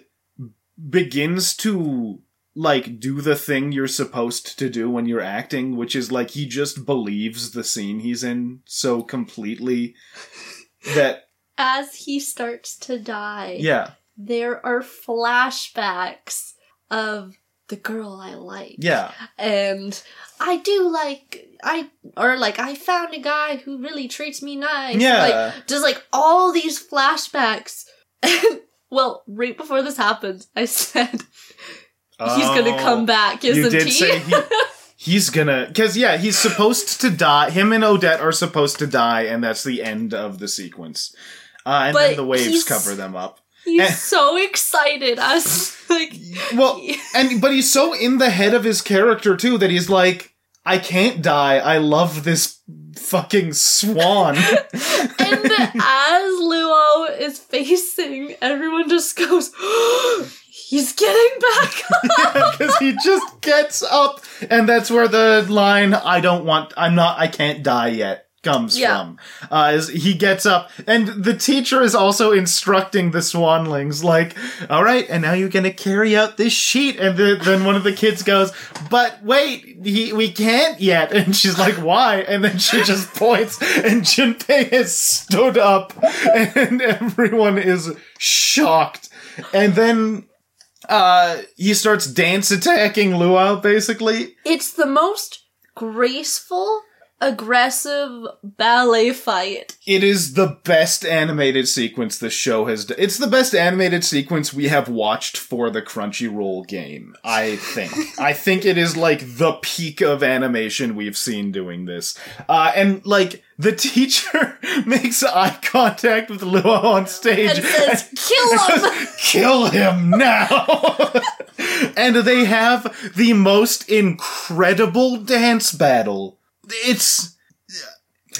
begins to like do the thing you're supposed to do when you're acting, which is like he just believes the scene he's in so completely that As he starts to die, yeah, there are flashbacks of the girl I like. yeah. And I do like I or like I found a guy who really treats me nice. Yeah. Like just like all these flashbacks. Well, right before this happens, I said he's gonna Oh. come back, isn't you did he? say he, he's gonna because yeah he's supposed to die him and odette are supposed to die and that's the end of the sequence uh, and then the waves cover them up He's Eh. so excited. I was like well and but he's so in the head of his character too that he's like i can't die i love this fucking swan And as Luou is facing, everyone just goes, He's getting back up. because he just gets up and that's where the line i don't want i'm not i can't die yet comes Yeah. from uh is he gets up and the teacher is also instructing the swanlings like all right and now you're gonna carry out this sheet and the, then one of the kids goes but wait he, we can't yet and she's like why and then she just points and junpei has stood up and everyone is shocked and then uh he starts dance attacking Luou basically. It's the most graceful, aggressive ballet fight. it is the best animated sequence the show has done it's the best animated sequence we have watched for the crunchyroll game i think i think it is like the peak of animation we've seen doing this uh and like the teacher makes eye contact with Luou on stage And says, Kill him! kill him now and they have the most incredible dance battle it's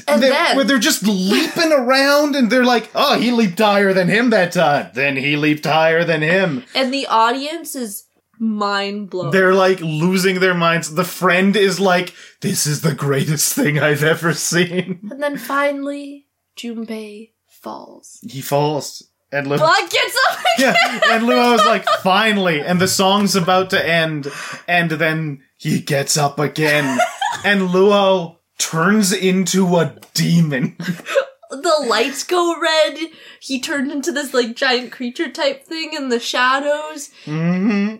And they, then- where they're just leaping around and they're like oh he leaped higher than him that time. Then he leaped higher than him. And the audience is mind blown. they're like losing their minds. The friend is like this is the greatest thing i've ever seen. And then finally, Junpei falls. he falls. And Lu- Blood gets up again! yeah, and Luou's like, finally, and the song's about to end, and then he gets up again, and Luou turns into a demon. the lights go red. He turned into this like giant creature type thing in the shadows. hmm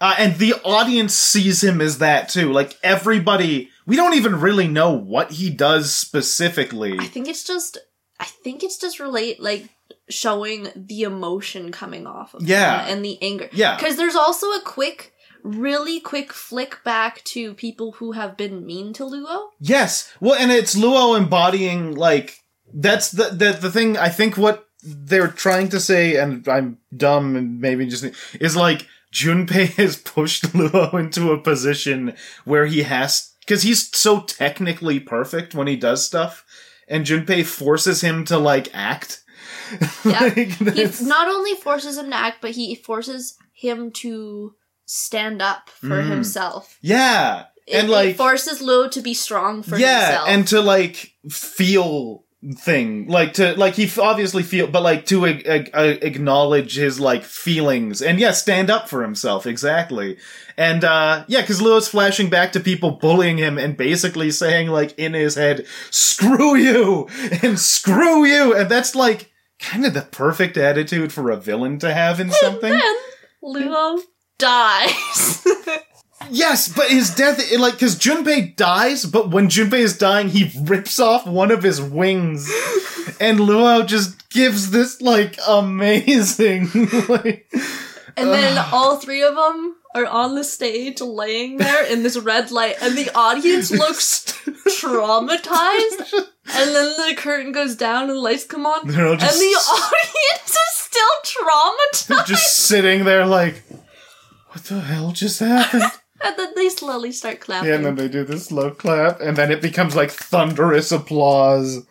Uh, and the audience sees him as that too. Like everybody, we don't even really know what he does specifically. I think it's just I think it's just relate like showing the emotion coming off of Yeah. him and the anger. Yeah. Cuz there's also a quick really quick flick back to people who have been mean to Luou. Yes. Well, and it's Luou embodying like that's the the the thing. I think what they're trying to say, and I'm dumb and maybe just is like Junpei has pushed Luou into a position where he has because he's so technically perfect when he does stuff, and Junpei forces him to like act. Yeah. Like, He not only forces him to act, but he forces him to stand up for Mm. himself. yeah, It, and it like forces Luou to be strong for yeah, himself. and to like feel thing like to like he f- obviously feel but like to acknowledge his like feelings and yeah stand up for himself exactly and uh yeah because Luou's flashing back to people bullying him and basically saying like in his head screw you and screw you and that's like kind of the perfect attitude for a villain to have in something then Luou dies. Yes, but his death, it, like, because Junpei dies, but when Junpei is dying, he rips off one of his wings, and Luou just gives this like amazing, like, and then Ugh. all three of them are on the stage laying there in this red light, and the audience looks traumatized. And then the curtain goes down and the lights come on, and the audience is still traumatized. just sitting there, like, what the hell just happened? And then they slowly start clapping. yeah, and then they do this slow clap, and then it becomes like thunderous applause.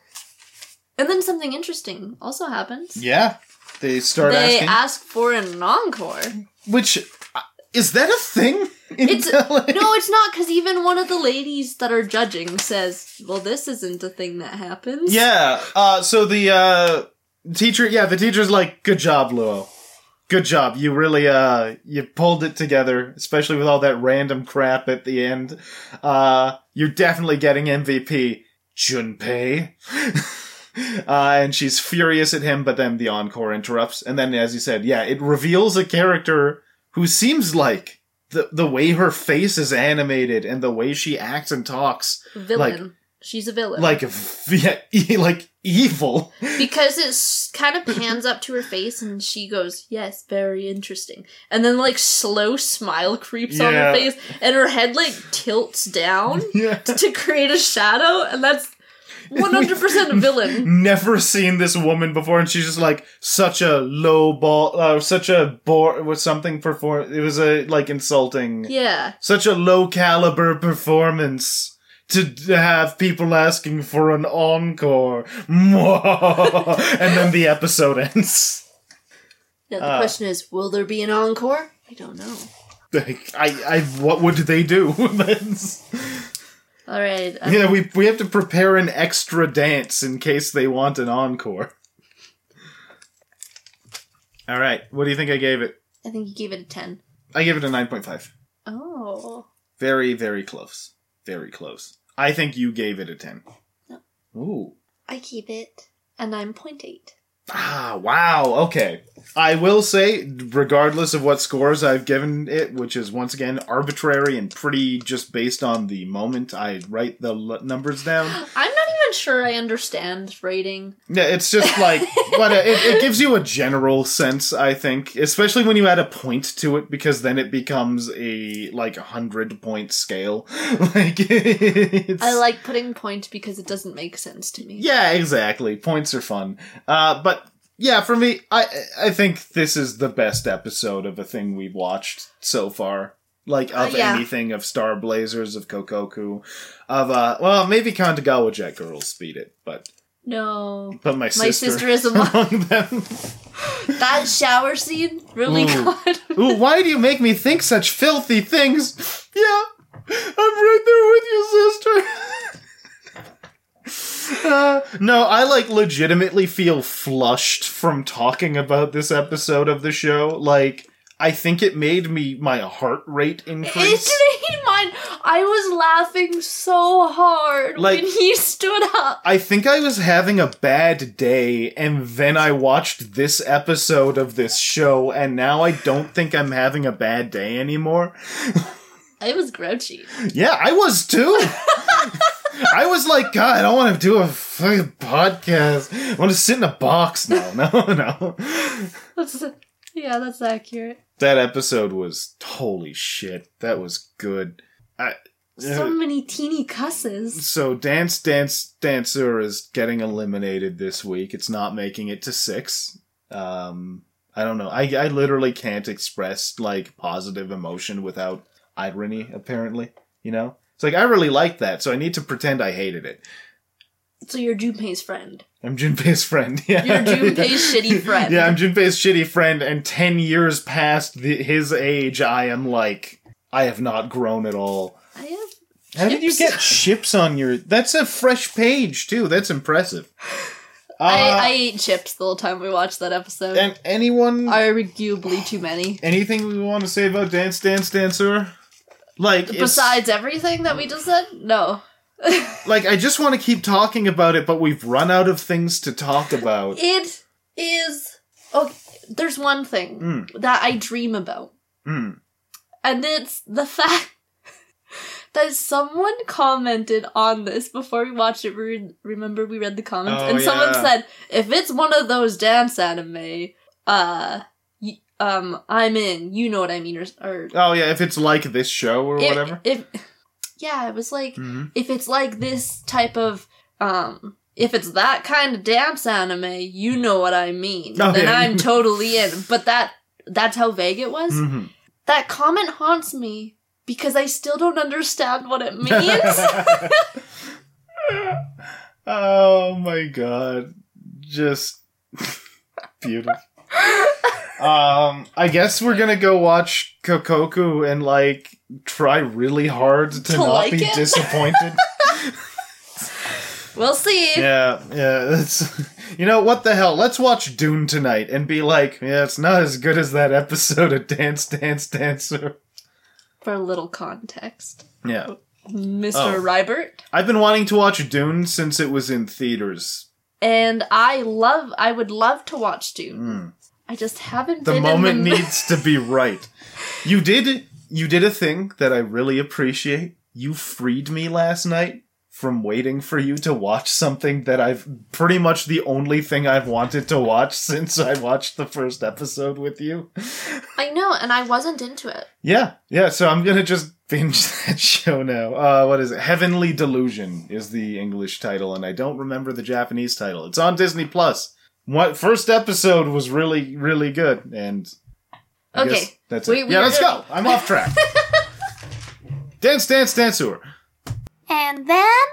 And then something interesting also happens. Yeah, they start they asking, ask for an encore. which uh, is that a thing? In It's- LA? No, it's not, because even one of the ladies that are judging says, well, this isn't a thing that happens. Yeah. Uh, so the uh, teacher, yeah, the teacher's like, "Good job, Luou. Good job. You really uh, you pulled it together, especially with all that random crap at the end. Uh, you're definitely getting MVP, Junpei." Uh, and she's furious at him, but then the encore interrupts. And then, as you said, yeah, it reveals a character who seems like the the way her face is animated and the way she acts and talks, Villain. She's a villain. like yeah, like evil. because it kind of pans up to her face and she goes, yes, very interesting. And then, like, slow smile creeps on her face and her head, like, tilts down Yeah. to create a shadow. And that's 100% a villain. Never seen this woman before, and she's just like such a low ball, uh, such a bore with something perform. It was a like insulting, Yeah. such a low caliber performance to, have people asking for an encore. and then the episode ends. Now, the Uh. question is, will there be an encore? I don't know. I, I, what would they do? All right. uh, yeah, we we have to prepare an extra dance in case they want an encore. All right, what do you think I gave it? I think you gave it a 10. I gave it a nine point five. Oh. Very, very close. Very close. I think you gave it a ten. No. Ooh. I give it a 9.8. Ah, wow. Okay. I will say, regardless of what scores I've given it, which is once again arbitrary and pretty just based on the moment I write the l- numbers down. I'm not even sure I understand rating. Yeah, it's just like, but it, it gives you a general sense, I think, especially when you add a point to it, because then it becomes a like a hundred point scale. like, it's, I like putting point because it doesn't make sense to me. Yeah, exactly. Points are fun. Uh, but yeah, for me, I I think this is the best episode of a thing we've watched so far. Like of Uh, yeah. anything of Star Blazers, of Kokkoku, of uh, well, maybe Kandagawa Jet Girls beat it, but No. but my sister, My sister is among among them. that shower scene really Ooh. good. Ooh, why do you make me think such filthy things? Yeah, I'm right there with you, sister. Uh, no, I like legitimately feel flushed from talking about this episode of the show. Like, I think it made me my heart rate increase. It made mine. I was laughing so hard Like- when he stood up. I think I was having a bad day, and then I watched this episode of this show, and now I don't think I'm having a bad day anymore. I was grouchy. Yeah, I was too. I was like, God, I don't want to do a fucking podcast. I want to sit in a box now. No, no. That's, yeah, that's accurate. That episode was holy shit. That was good. I So Uh, many teeny cusses. So Dance Dance Danseur is getting eliminated this week. It's not making it to six. Um, I don't know. I I literally can't express like positive emotion without irony. Apparently, you know. It's like I really liked that, so I need to pretend I hated it. So you're Junpei's friend. I'm Junpei's friend. Yeah. You're Junpei's shitty friend. Yeah, I'm Junpei's shitty friend, and ten years past the, his age, I am like, I have not grown at all. I have How did you get chips on your? That's a fresh page too. That's impressive. Uh, I, I ate chips the whole time we watched that episode. and anyone, Arguably too many. anything we want to say about Dance Dance Danseur? Like, Besides everything that we just said, no. like I just want to keep talking about it, but we've run out of things to talk about. It is. Oh, there's one thing Mm. that I dream about, Mm. and it's the fact that someone commented on this before we watched it. We remember we read the comments, Oh, and someone yeah. said, "If it's one of those dance anime, uh, um, I'm in. You know what I mean?" Or, or Oh yeah, if it's like this show or if- whatever. If, yeah, it was like Mhm. if it's like this type of um if it's that kind of dance anime, you know what I mean. Oh, then yeah. I'm totally in. But that that's how vague it was. Mhm. That comment haunts me because I still don't understand what it means. oh my god. Just beautiful. Um, I guess we're gonna go watch Kokkoku and like try really hard to, To not like be it? disappointed. we'll see. yeah, yeah, that's you know what the hell? Let's watch Dune tonight and be like, yeah, it's not as good as that episode of Dance Dance Danseur. For a little context. Yeah. Mr. Oh. Rybert. I've been wanting to watch Dune since it was in theaters. And I love I would love to watch Dune. Mm. I just haven't The been moment the needs to be right. You did you did a thing that I really appreciate. You freed me last night from waiting for you to watch something that I've pretty much the only thing I've wanted to watch since I watched the first episode with you. I know, and I wasn't into it. Yeah, yeah, so I'm gonna just binge that show now. Uh, what is it? Heavenly Delusion is the English title, and I don't remember the Japanese title. It's on Disney Plus. What first episode was really, really good, and I Okay. guess that's it. we- yeah, let's go. I'm off track. dance, dance, dance danseur. And then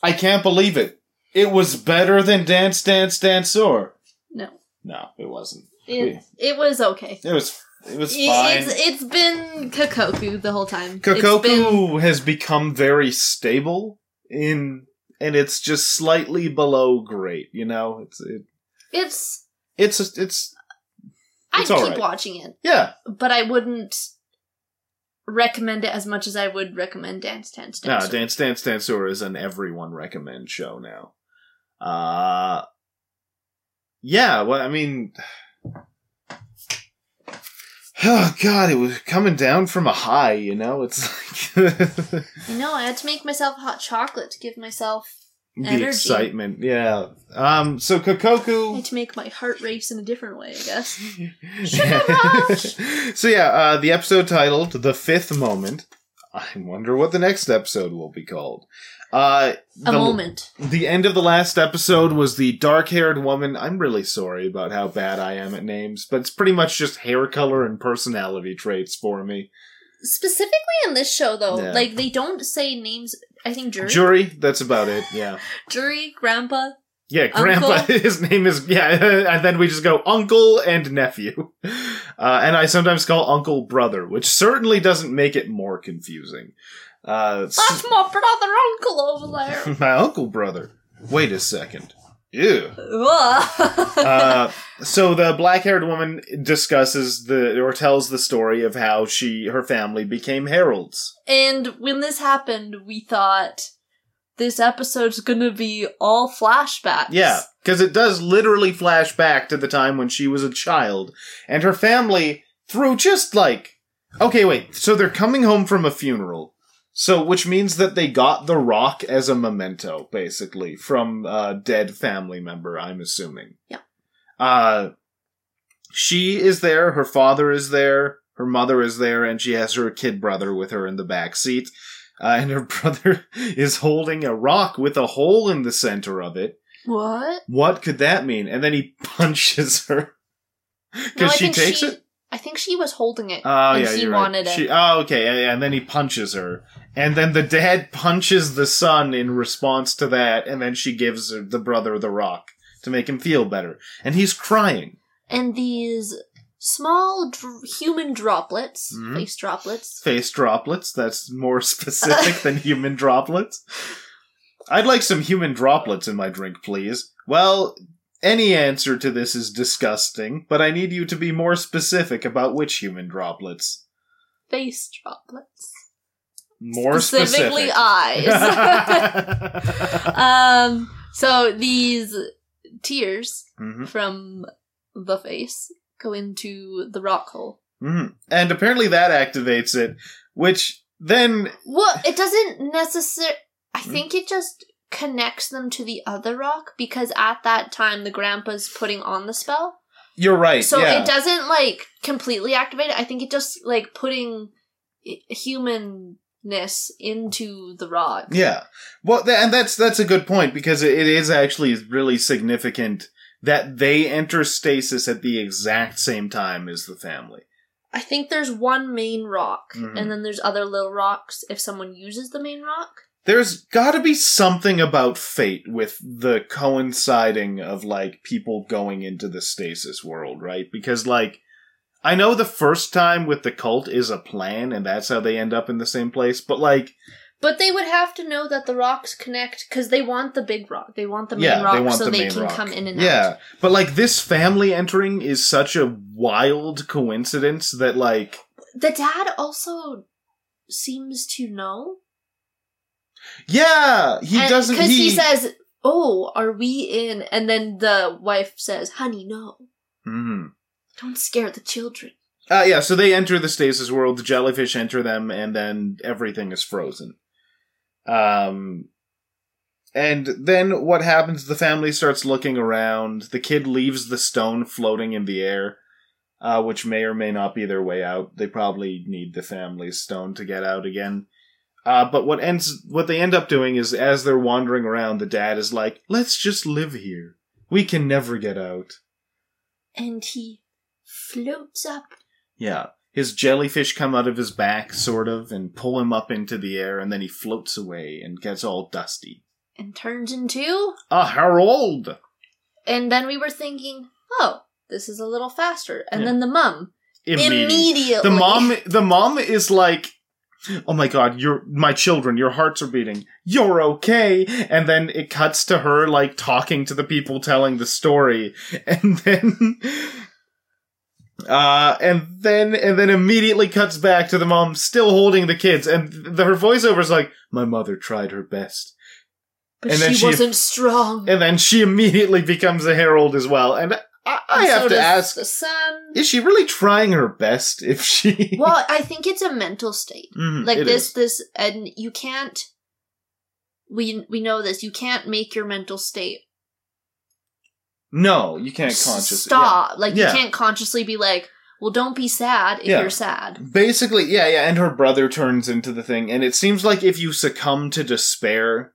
I can't believe it. It was better than Dance, Dance, Dance Danseur. no. No, it wasn't. It, it was okay. It was. it was fine. It's, it's been Kokkoku the whole time. It's been, Kokkoku has become very stable in and it's just slightly below great, you know? It's it, it's it's it's I'd keep alright. watching it, yeah. but I wouldn't recommend it as much as I would recommend Dance Dance Dance. No, Dance. Dance Dance is an everyone recommend show now. Uh Yeah, well I mean Oh god, it was coming down from a high, you know? It's like I know, I had to make myself hot chocolate to give myself the Energy. excitement. Yeah. Um so I Kokkoku had to make my heart race in a different way, I guess. Sugar so yeah, uh, the episode titled "The Fifth Moment." I wonder what the next episode will be called. Uh, A the, moment. The end of the last episode was the dark-haired woman. I'm really sorry about how bad I am at names, but it's pretty much just hair color and personality traits for me. Specifically in this show, though, Yeah. like they don't say names. I think jury, Juri, that's about it. Yeah, jury, grandpa. yeah. Grandpa, Uncle? his name is yeah, and then we just go uncle and nephew, uh, and I sometimes call uncle brother, which certainly doesn't make it more confusing. Uh, That's my brother uncle over there. my uncle brother. Wait a second. Ew. Uh, so the black-haired woman discusses the or tells the story of how she her family became heralds. and when this happened, we thought this episode's gonna be all flashbacks. Yeah, because it does literally flash back to the time when she was a child and her family through just like okay, wait. So they're coming home from a funeral. So, which means that they got the rock as a memento, basically, from a dead family member, I'm assuming. Yeah. Uh, she is there, her father is there, her mother is there, and she has her kid brother with her in the back seat. uh, and her brother is holding a rock with a hole in the center of it. What? What could that mean? And then he punches her because I she takes she, it. I think she was holding it. Oh and yeah, he you're right. wanted it. She, oh okay, and, then he punches her, and then the dad punches the son in response to that, and then she gives the brother the rock to make him feel better, and he's crying. and these small dr- human droplets, Mhm. face droplets. Face droplets. That's more specific than human droplets. I'd like some human droplets in my drink, please. Well, any answer to this is disgusting, but I need you to be more specific about which human droplets. Face droplets. More Specifically specific. eyes. um, so these tears Mhm. from the face go into the rock hole. hmm And apparently that activates it, which then Well, it doesn't necessarily. I think it just connects them to the other rock because at that time the grandpa's putting on the spell. you're right. So yeah. it doesn't like completely activate it. I think it just like putting humanness into the rock. Yeah. Well, th- and that's that's a good point because it, it is actually really significant that they enter stasis at the exact same time as the family. I think there's one main rock, Mhm. and then there's other little rocks if someone uses the main rock. There's got to be something about fate with the coinciding of like people going into the stasis world, right? Because like I know the first time with the cult is a plan and that's how they end up in the same place, but like But they would have to know that the rocks connect because they want the big rock. They want the main yeah, rock they want so the they can rock. come in and yeah, out. but like this family entering is such a wild coincidence that like The dad also seems to know. Yeah, he And- doesn't Because he, he, says, Oh, are we in? And then the wife says, Honey, no. Mhm. Don't scare the children. Uh, yeah, so they enter the stasis world, the jellyfish enter them, and then everything is frozen. Um, and then what happens? The family starts looking around. The kid leaves the stone floating in the air, uh, which may or may not be their way out. They probably need the family's stone to get out again. Uh, but what ends, what they end up doing is, as they're wandering around, the dad is like, "Let's just live here. We can never get out." And he floats up. Yeah. His jellyfish come out of his back, sort of, and pull him up into the air, and then he floats away and gets all dusty. and turns into. A herald! And then we were thinking, oh, this is a little faster. And Yeah. then the mum Immediately. immediately. The mom, the mom is like, "Oh my god, you're my children. Your hearts are beating. You're okay." And then it cuts to her like talking to the people telling the story, and then, uh, and then and then immediately cuts back to the mom still holding the kids, and the, her voiceover is like, "My mother tried her best." but and she, she- wasn't strong. And then she immediately becomes a herald as well. And I, I have so to ask, the son. is she really trying her best if she. well, I think it's a mental state. Mhm, Like this, is. this, and you can't. We we know this. You can't make your mental state No, you can't consciously. stop. Like Yeah. you can't consciously be like, "Well, don't be sad if Yeah. you're sad." Basically, yeah, yeah, and her brother turns into the thing, and it seems like if you succumb to despair,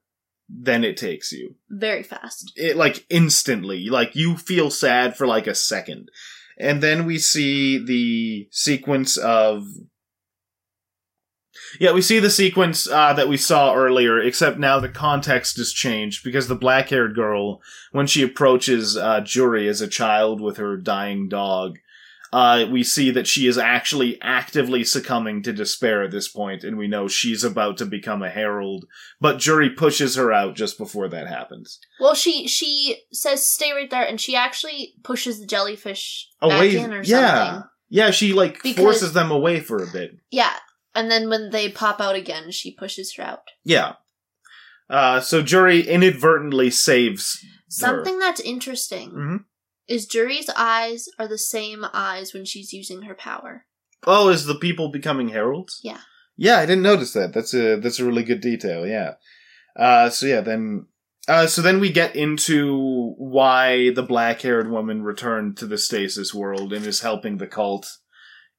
then it takes you. Very fast. It like instantly. Like you feel sad for like a second. And then we see the sequence of Yeah, we see the sequence uh, that we saw earlier, except now the context has changed because the black haired girl, when she approaches uh, Juri as a child with her dying dog, uh, we see that she is actually actively succumbing to despair at this point, and we know she's about to become a herald. But Juri pushes her out just before that happens. Well, she she says stay right there, and she actually pushes the jellyfish back Away, in or yeah, something. yeah. She like Because- forces them away for a bit. Yeah, and then when they pop out again, she pushes her out. Yeah. Uh, so Juri inadvertently saves Something that's interesting Mhm. Is Juri's eyes are the same eyes when she's using her power. Oh, is the people becoming heralds? Yeah. Yeah, I didn't notice that. That's a that's a really good detail. Yeah. Uh, so yeah, then uh, so then we get into why the black-haired woman returned to the stasis world and is helping the cult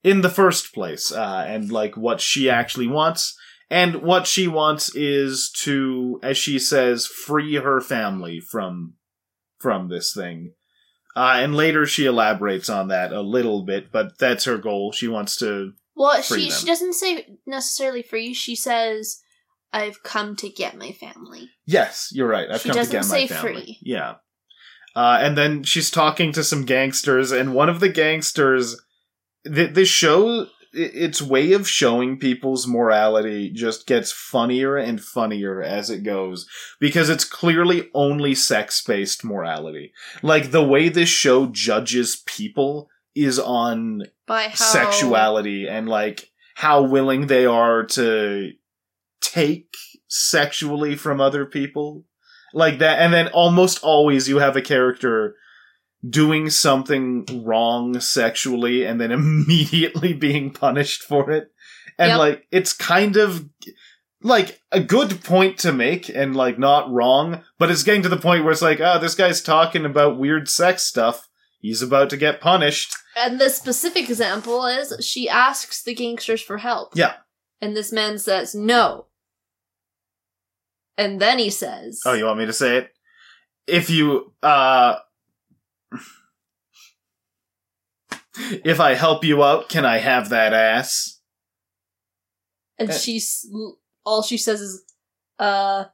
in the first place, uh, and like what she actually wants. And what she wants is to, as she says, free her family from from this thing. Uh, and later she elaborates on that a little bit, but that's her goal. She wants to. Well, she them. she doesn't say necessarily free. She says, "I've come to get my family." Yes, you're right. I've She come to doesn't get my say family. free. Yeah. Uh, and then she's talking to some gangsters, and one of the gangsters, th- this show, its way of showing people's morality just gets funnier and funnier as it goes because it's clearly only sex based morality. Like the way this show judges people is on By how sexuality and like how willing they are to take sexually from other people like that and then almost always you have a character doing something wrong sexually and then immediately being punished for it and Yep. like it's kind of like a good point to make and like not wrong but it's getting to the point where it's like oh this guy's talking about weird sex stuff he's about to get punished And the specific example is she asks the gangsters for help. Yeah. And this man says no. And then he says, Oh, you want me to say it? If you, uh. If I help you out, can I have that ass? and uh, she's all she says is, "Uh,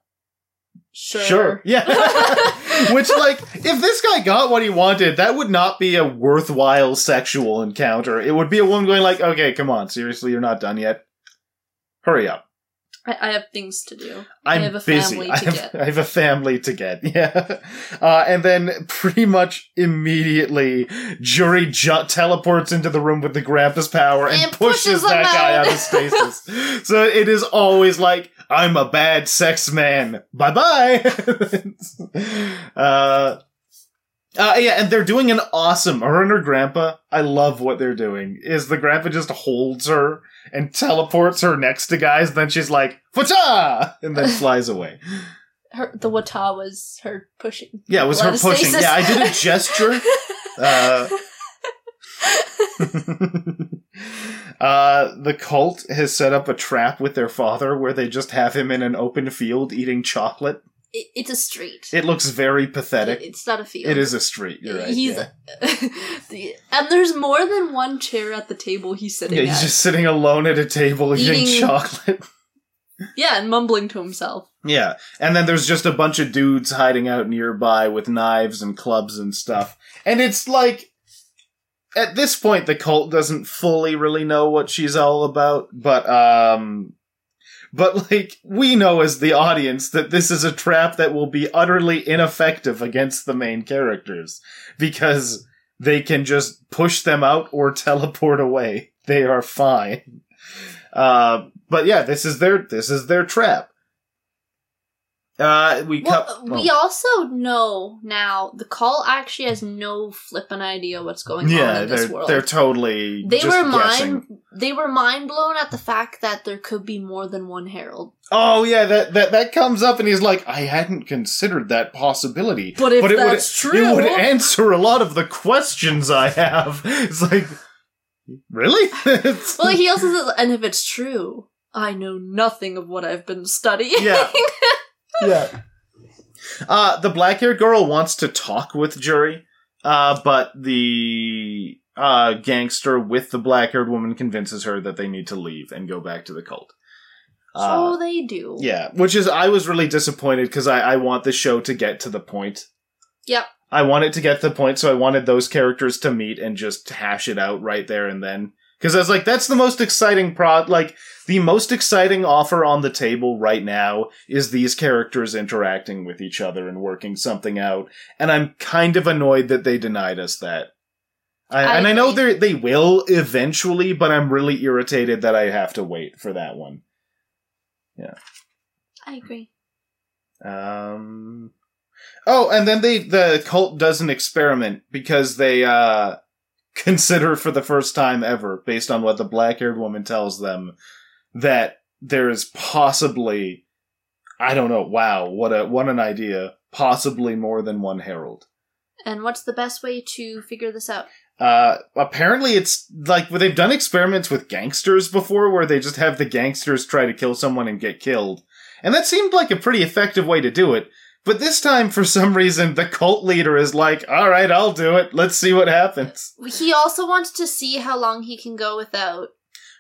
sure." Sure. Yeah. Which, like, if this guy got what he wanted, that would not be a worthwhile sexual encounter. It would be a woman going, like, okay, come on, seriously, you're not done yet? Hurry up. I, I have things to do. I'm I have a busy. family I to have, get. I have a family to get. Yeah. Uh, and then pretty much immediately, Juri ju- teleports into the room with the Grampus power and, And pushes, pushes that guy out. out of stasis. so it is always like, I'm a bad sex man. Bye bye. uh, uh, yeah, and they're doing an awesome. Her and her grandpa. I love what they're doing. Is the grandpa just holds her and teleports her next to guys, then she's like, "wata" and then flies away. Her the wata was her pushing. Yeah, it was her pushing. Yeah, I did a gesture. Uh, uh, the cult has set up a trap with their father where they just have him in an open field eating chocolate. It- it's a street. It looks very pathetic. It- it's not a field. It is a street. You're right. He's yeah. and there's more than one chair at the table he's sitting Yeah, he's at. just sitting alone at a table eating, Eating- chocolate. Yeah, and mumbling to himself. Yeah, and then there's just a bunch of dudes hiding out nearby with knives and clubs and stuff. And it's like, at this point, the cult doesn't fully really know what she's all about, but, um, but like, we know as the audience that this is a trap that will be utterly ineffective against the main characters. Because they can just push them out or teleport away. They are fine. Uh, but yeah, this is their, this is their trap. Uh, we Well, cut. we also know now the call actually has no flippin' idea what's going on yeah, in this they're world. they're totally. they were guessing. mind they were mind blown at the fact that there could be more than one herald. Oh yeah, that that that comes up, and he's like, "I hadn't considered that possibility." But if it that's would, true- it would answer a lot of the questions I have. It's like, really? Well, he also says, and if it's true, I know nothing of what I've been studying. Yeah. yeah. Uh, the black haired girl wants to talk with Juri, uh, but the uh, gangster with the black haired woman convinces her that they need to leave and go back to the cult. Uh, so they do. yeah, which is, I was really disappointed because I, I want the show to get to the point. Yep. I want it to get to the point, so I wanted those characters to meet and just hash it out right there and then. Because I was like, that's the most exciting pro. Like, the most exciting offer on the table right now is these characters interacting with each other and working something out. And I'm kind of annoyed that they denied us that. I, I and I know they they will eventually, but I'm really irritated that I have to wait for that one. Yeah, I agree. Um. Oh, and then they the cult does an experiment because they uh consider for the first time ever, based on what the black haired woman tells them, that there is possibly I don't know, wow, what a what an idea, possibly more than one herald. And what's the best way to figure this out? Uh, apparently, it's like well, they've done experiments with gangsters before, where they just have the gangsters try to kill someone and get killed, and that seemed like a pretty effective way to do it. But this time, for some reason, the cult leader is like, "All right, I'll do it. Let's see what happens," He also wants to see how long he can go without.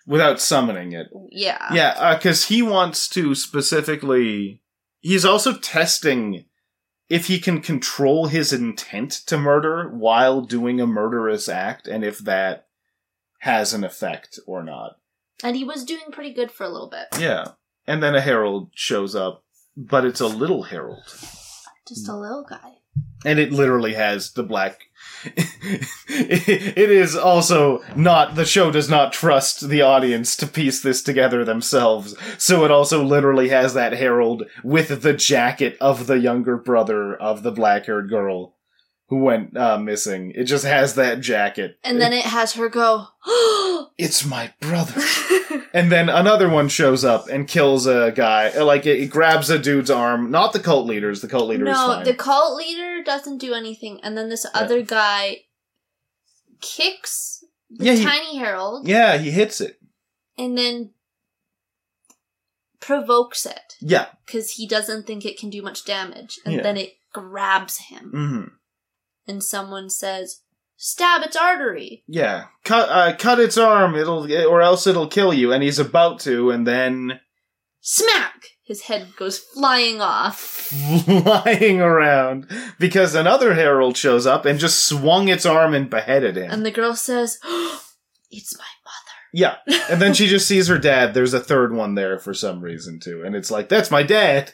without summoning it. Yeah. Yeah, uh, because he wants to specifically. He's also testing if he can control his intent to murder while doing a murderous act, and if that has an effect or not. And he was doing pretty good for a little bit. Yeah. And then a herald shows up, but it's a little herald. Just a little guy. And it literally has the black. it is also not. The show does not trust the audience to piece this together themselves. So it also literally has that herald with the jacket of the younger brother of the black haired girl who went uh, missing. It just has that jacket. And then it has her go, It's my brother. And then another one shows up and kills a guy. Uh, Like it, it grabs a dude's arm. Not the cult leaders. The cult leader is No, the cult leader doesn't do anything. And then this other guy kicks the Yeah, he- tiny herald yeah, he hits it. and then provokes it Yeah. because he doesn't think it can do much damage. And Yeah. then it grabs him. hmm And someone says, Stab its artery. Yeah. Cut. Uh, cut its arm. It'll, or else it'll kill you. And he's about to, and then Smack! His head goes flying off. flying around because another herald shows up and just swung its arm and beheaded him. And the girl says, oh, It's my mother. yeah. And then she just sees her dad. There's a third one there for some reason too, and it's like that's my dad.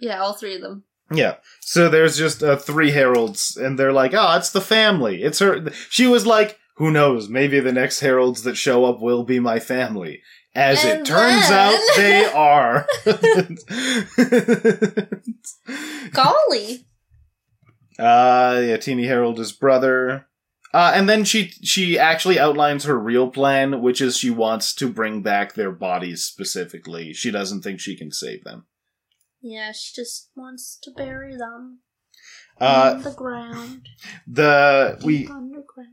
Yeah, all three of them. Yeah. So there's just uh, three heralds, and they're like, "Oh, it's the family. It's her." She was like, "Who knows? Maybe the next heralds that show up will be my family." As it turns then- out, they are. Golly! uh, yeah, Teeny Herald is brother. Uh, and then she she actually outlines her real plan, which is she wants to bring back their bodies specifically. She doesn't think she can save them. Yeah, she just wants to bury them Uh, in the ground. the we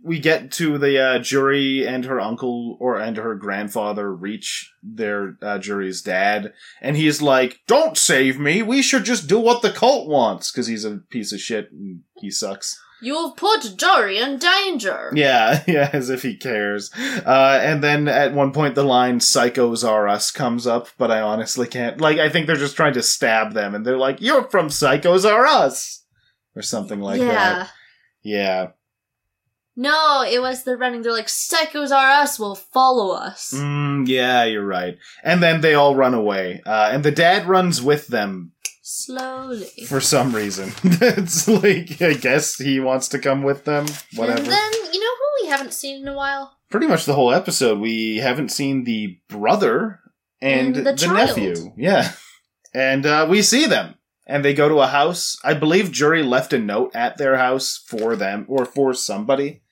we get to the uh, Juri and her uncle or and her grandfather reach their uh, Juri's dad and he's like don't save me. We should just do what the cult wants because he's a piece of shit and he sucks You've put Juri in danger. yeah yeah as if he cares uh, and then at one point the line psychos are us comes up but i honestly can't like i think they're just trying to stab them and they're like you're from psychos are us or something like yeah. that yeah Yeah. No, it was the running. They're like, psychos are us, will follow us. Mm, yeah, you're right. And then they all run away. Uh, and the dad runs with them Slowly. for some reason. it's like, I guess he wants to come with them. Whatever. And then, you know who we haven't seen in a while? Pretty much the whole episode, we haven't seen the brother and, And the the, nephew. Yeah. And uh, we see them. And they go to a house. I believe Juri left a note at their house for them or for somebody.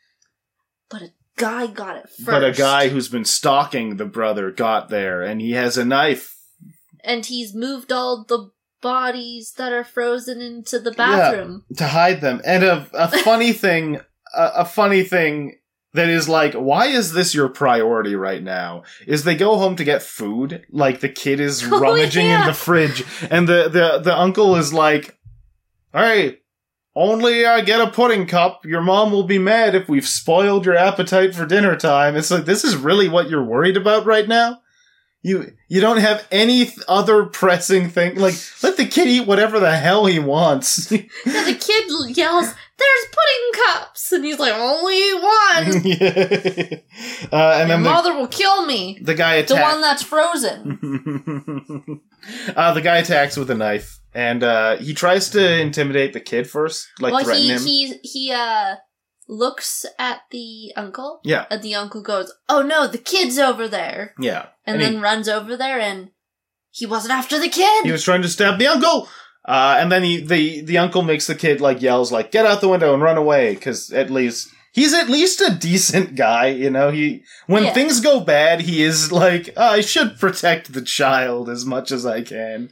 But a guy got it first. But a guy who's been stalking the brother got there and he has a knife. And he's moved all the bodies that are frozen into the bathroom. to hide them. And a, a funny thing, a, a funny thing that is like, why is this your priority right now? Is they go home to get food, like the kid is Oh, rummaging in the fridge, and the, the, the uncle is like, hey, only I get a pudding cup. Your mom will be mad if we've spoiled your appetite for dinner time. It's like, this is really what you're worried about right now? You you don't have any th- other pressing thing like let the kid eat whatever the hell he wants. Yeah, the kid yells, "There's pudding cups!" And he's like, "Only one. yeah. Uh, and Your then the, mother will kill me. the guy attacks The one that's frozen." uh, the guy attacks with a knife, and uh, he tries to intimidate the kid first, like well, threaten he him. he he uh looks at the uncle, yeah, and the uncle goes, "Oh no, the kid's over there," yeah. and, And he- then runs over there, and he wasn't after the kid. He was trying to stab the uncle. Uh, and then he, the the uncle makes the kid like yells like get out the window and run away because at least he's at least a decent guy, you know. He when Yeah. things go bad, he is like "Oh, I should protect the child as much as I can.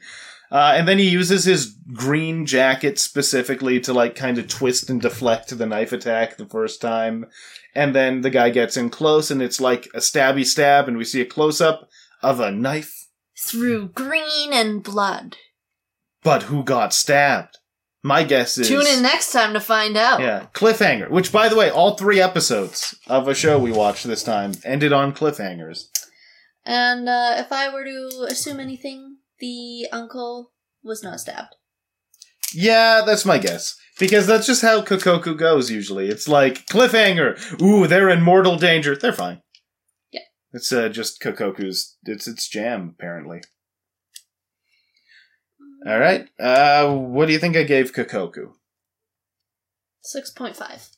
Uh, and then he uses his green jacket specifically to like kind of twist and deflect the knife attack the first time. And then the guy gets in close and it's like a stabby stab and we see a close up of a knife. Through green and blood. But who got stabbed? My guess is Tune in next time to find out. Yeah, cliffhanger. Which, by the way, all three episodes of a show we watched this time ended on cliffhangers. And uh, if I were to assume anything, the uncle was not stabbed. Yeah, that's my guess. Because that's just how Kokkoku goes usually. It's like, cliffhanger! Ooh, they're in mortal danger. They're fine. Yeah. It's uh, just Kokkoku's, it's its jam, apparently. Alright, uh, what do you think I gave Kokkoku? 6.5.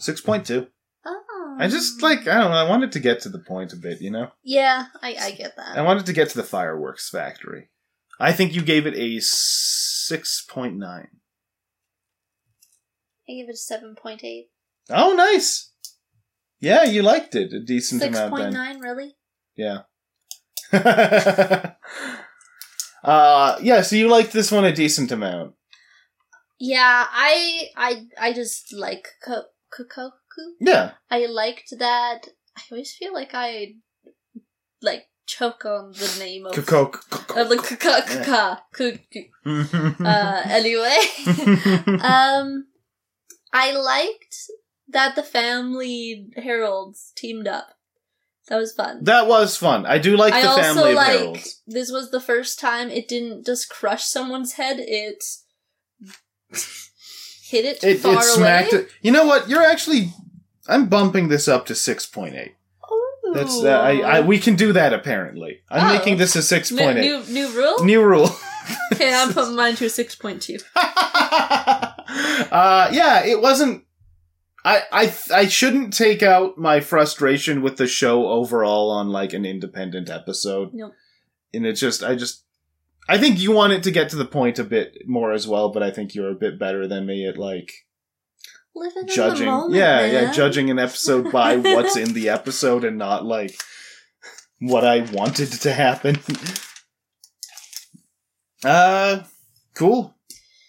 6.2. Oh. I just, like, I don't know, I wanted to get to the point a bit, you know? Yeah, I, I get that. I wanted to get to the fireworks factory. I think you gave it a 6.9. I gave it a 7.8. Oh, nice! Yeah, you liked it a decent amount 6.9, really? Yeah. uh, yeah, so you liked this one a decent amount. Yeah, I I I just like Ko- Kokkoku. Yeah. I liked that. I always feel like I like choke on the name of Kokok. of the Kokkoku. Uh, anyway, um, I liked that the family heralds teamed up. That was fun. that was fun. I do like I the also family like heralds. this was the first time it didn't just crush someone's head; it hit it, It, far it smacked away. it. You know what? You're actually. I'm bumping this up to 6.8. That's uh, I, I. We can do that apparently. I'm Oh. making this a six point eight. new, new new rule. New rule. okay, I'm putting mine to a six point two. uh, yeah, it wasn't. I I I shouldn't take out my frustration with the show overall on like an independent episode. Nope. And it just, I just, I think you want it to get to the point a bit more as well. But I think you're a bit better than me at like Living judging. moment, yeah, yeah, judging an episode by what's in the episode and not like what I wanted to happen. Uh, cool.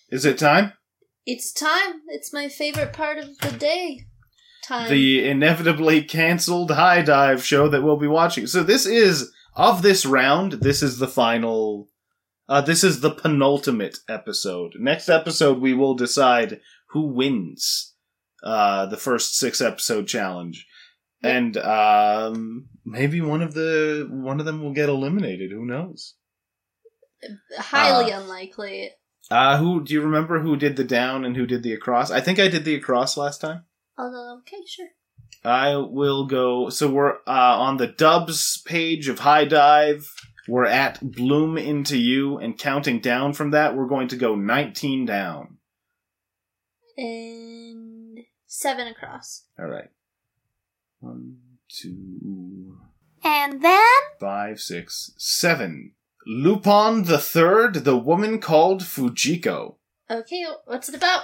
Is it time? It's time. It's my favorite part of the day. Time. the inevitably cancelled high dive show that we'll be watching. So this is of this round. This is the final. Uh, this is the penultimate episode. Next episode, we will decide who wins uh, the first six episode challenge, and um, maybe one of the one of them will get eliminated. Who knows? Highly uh, unlikely. Uh, who do you remember who did the down and who did the across? I think I did the across last time. Although, okay, sure. I will go. So we're uh, on the Dubs page of HIDIVE. We're at Bloom into You, and counting down from that, we're going to go 19 down. And seven across. All right. One, two, And then five, six, seven. Lupin the Third, the woman called Fujiko. okay, what's it about?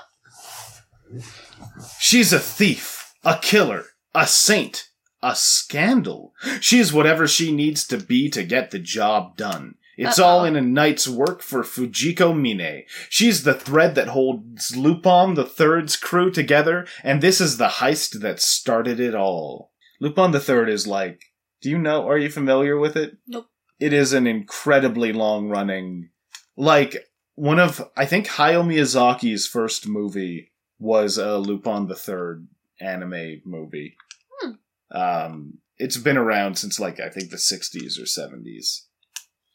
She's a thief, a killer, a saint, a scandal. She's whatever she needs to be to get the job done. It's all Uh-oh. in a night's work for Fujiko Mine. She's the thread that holds Lupin the Third's crew together, and this is the heist that started it all. Lupin the Third is like, do you know, are you familiar with it? Nope. It is an incredibly long running, like, one of, I think Hayao Miyazaki's first movie was a Lupin the Third anime movie. Hmm. Um, it's been around since like I think the '60s or '70s.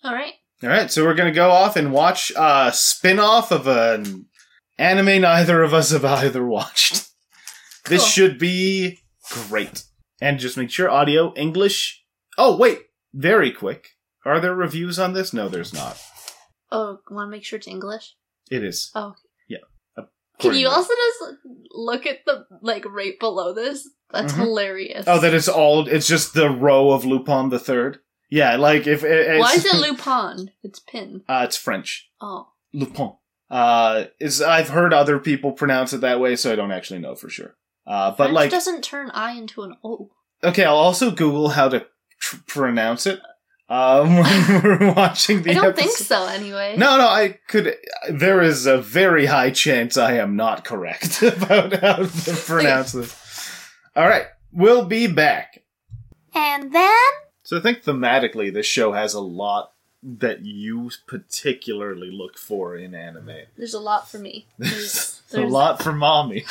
All right. All right, so we're gonna go off and watch a spin-off of an anime neither of us have either watched. This Cool. should be great. And just make sure audio English. Oh wait, very quick. Are there reviews on this? No, there's not. Oh, want to make sure it's English? It is. Oh. Yeah. Can you also just look at the like right below this? That's Mhm. hilarious. Oh, that is all. It's just the row of Lupin the Third. Yeah, like if it, it's, Why is it Lupin? It's pin. Uh, it's French. Oh. Lupin. Uh, is I've heard other people pronounce it that way, so I don't actually know for sure. Uh, but French like, doesn't turn I into an O. okay, I'll also Google how to tr- pronounce it. um, when we're watching the I don't episode. think so. Anyway. No, no, I could. There is a very high chance I am not correct about how to pronounce this. All right, we'll be back. And then So I think thematically, this show has a lot that you particularly look for in anime. there's a lot for me. There's, It's a lot for mommy.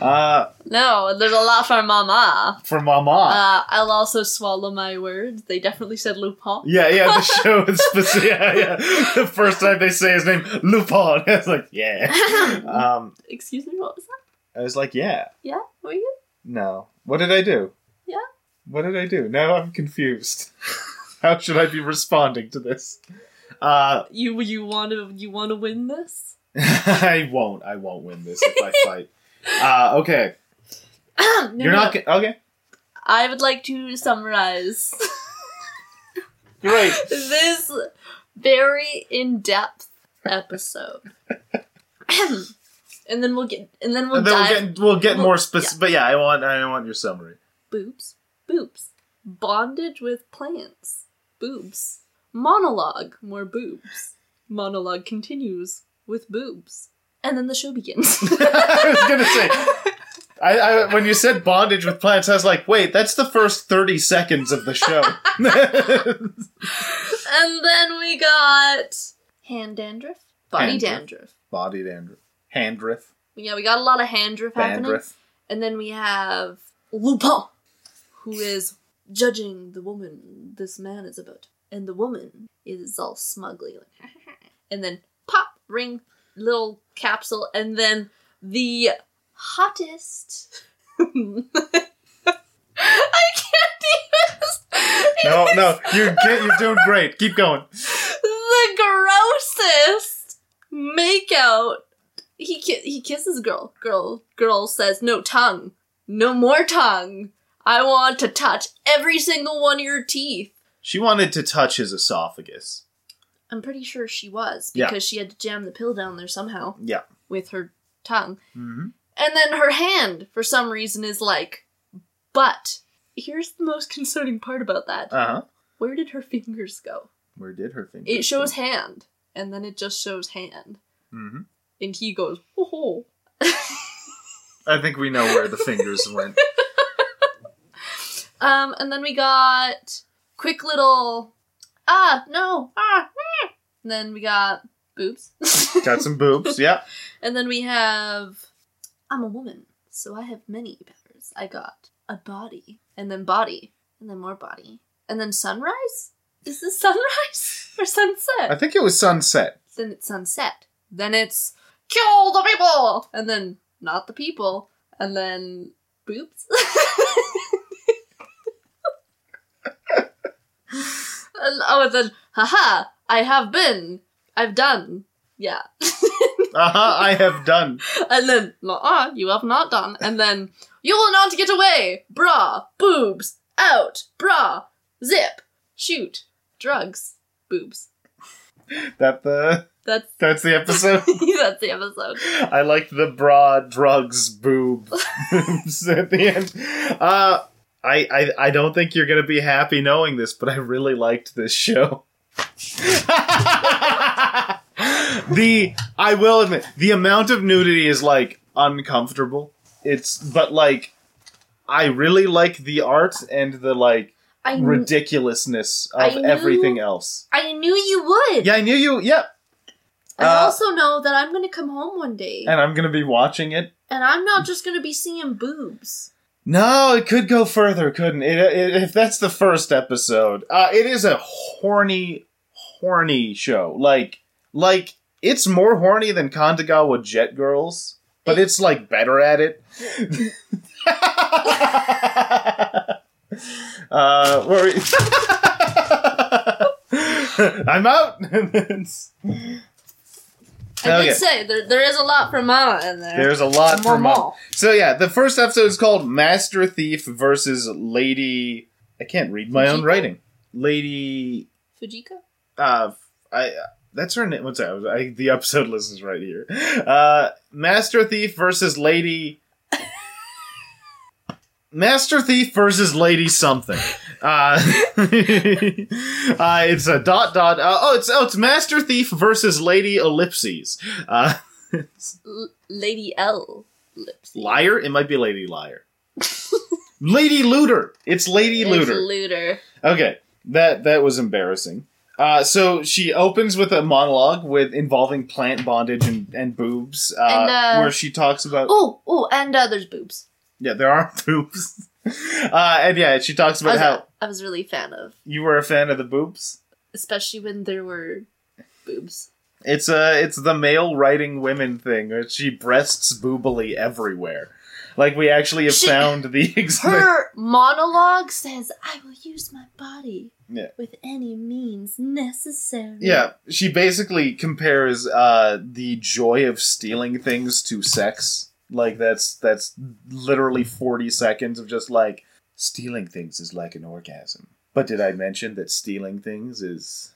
Uh, No, there's a lot for Mama. for mama. Uh, I'll also swallow my words. They definitely said Lupin. yeah, yeah, the show is specific. Yeah, yeah. The first time they say his name, Lupin, it's like, yeah. Um, Excuse me, what was that? I was like, yeah. Yeah, were you? No. What did I do? Yeah. What did I do? Now I'm confused. How should I be responding to this? Uh, You you want to you want to win this? I won't. I won't win this if I fight. Uh, okay. No, You're no, not. Okay. I would like to summarize Great. this very in-depth episode. and then we'll get and then we'll And then we'll get we'll get we'll- more specific. But yeah, I want I want your summary. boobs, boobs, bondage with plants, boobs, monologue, more boobs, monologue continues with boobs, and then the show begins. I was gonna say. I, I when you said bondage with plants, I was like, wait, that's the first thirty seconds of the show. and then we got hand dandruff, body Handruff. dandruff. Body dandruff, handriff, Yeah, we got a lot of handruff happening. And then we have Lupin, who is judging the woman this man is about. And the woman is all smugly like, and then pop, ring, little capsule, and then the hottest. I can't even. No, no, you're get, you're doing great. Keep going. the grossest makeout. He ki- he kisses girl. Girl girl says no tongue, no more tongue. I want to touch every single one of your teeth. She wanted to touch his esophagus. I'm pretty sure she was Yeah. because she had to jam the pill down there somehow Yeah. with her tongue. Mm-hmm. And then her hand, for some reason, is like, but here's the most concerning part about that. Uh huh. Where did her fingers go? Where did her finger? It shows hand, and then it just shows hand. hmm And he goes, oh. I think we know where the fingers went. Um, and then we got quick little ah no ah and then we got boobs. Got some boobs. Yeah. and then we have I'm a woman, so I have many powers. I got a body, and then body, and then more body, and then sunrise. Is this sunrise or sunset? I think it was sunset. then it's sunset. Then it's kill the people, and then not the people, and then boobs. oh, and then haha, I have been, I've done, yeah, huh. I have done. and then ah, you have not done, and then you will not get away, bra, boobs, out, bra, zip, shoot, drugs, boobs. That the That's that's the episode. that's the episode. I liked the bra, drugs, boob, boobs at the end. Uh, I, I I don't think you're gonna be happy knowing this, but I really liked this show. the I will admit the amount of nudity is like uncomfortable. It's but like I really like the art and the like kn- ridiculousness of knew- everything else. I knew you would. Yeah, I knew you. Yeah, I Uh, also know that I'm gonna come home one day, and I'm gonna be watching it and I'm not just gonna be seeing boobs. No, it could go further, couldn't it? it if that's the first episode, uh, it is a horny, horny show. Like, like it's more horny than Kandagawa Jet Girls, but it's like better at it. uh, we- I'm out. I Okay. did say there, there is a lot for Mama in there. There's a lot More for mall. So yeah, the first episode is called Master Thief versus Lady. I can't read my own writing. Lady. Fujiko. Uh, I. That's her name. What's that? I, the episode list is right here. Uh, Master Thief versus Lady. Master Thief versus Lady something. Uh, uh, it's a dot dot. Uh, oh, it's oh, it's Master Thief versus Lady Ellipses. Uh, L- Lady L. Liar. It might be Lady Liar. Lady Looter. It's Lady It's Looter. Looter. Okay, that that was embarrassing. Uh, so she opens with a monologue with involving plant bondage and, and boobs, uh, And, uh, where she talks about Oh, oh, and uh, there's boobs. Yeah, there are boobs, uh, and yeah, she talks I about was, how I was really a fan of, you were a fan of the boobs. especially when there were boobs. It's uh it's the male writing women thing. where She breasts boobily everywhere. Like we actually have She- found the ex- Her monologue says, "I will use my body Yeah. with any means necessary." Yeah, she basically compares uh the joy of stealing things to sex. Like that's that's literally 40 seconds of just like stealing things is like an orgasm. But did I mention that stealing things is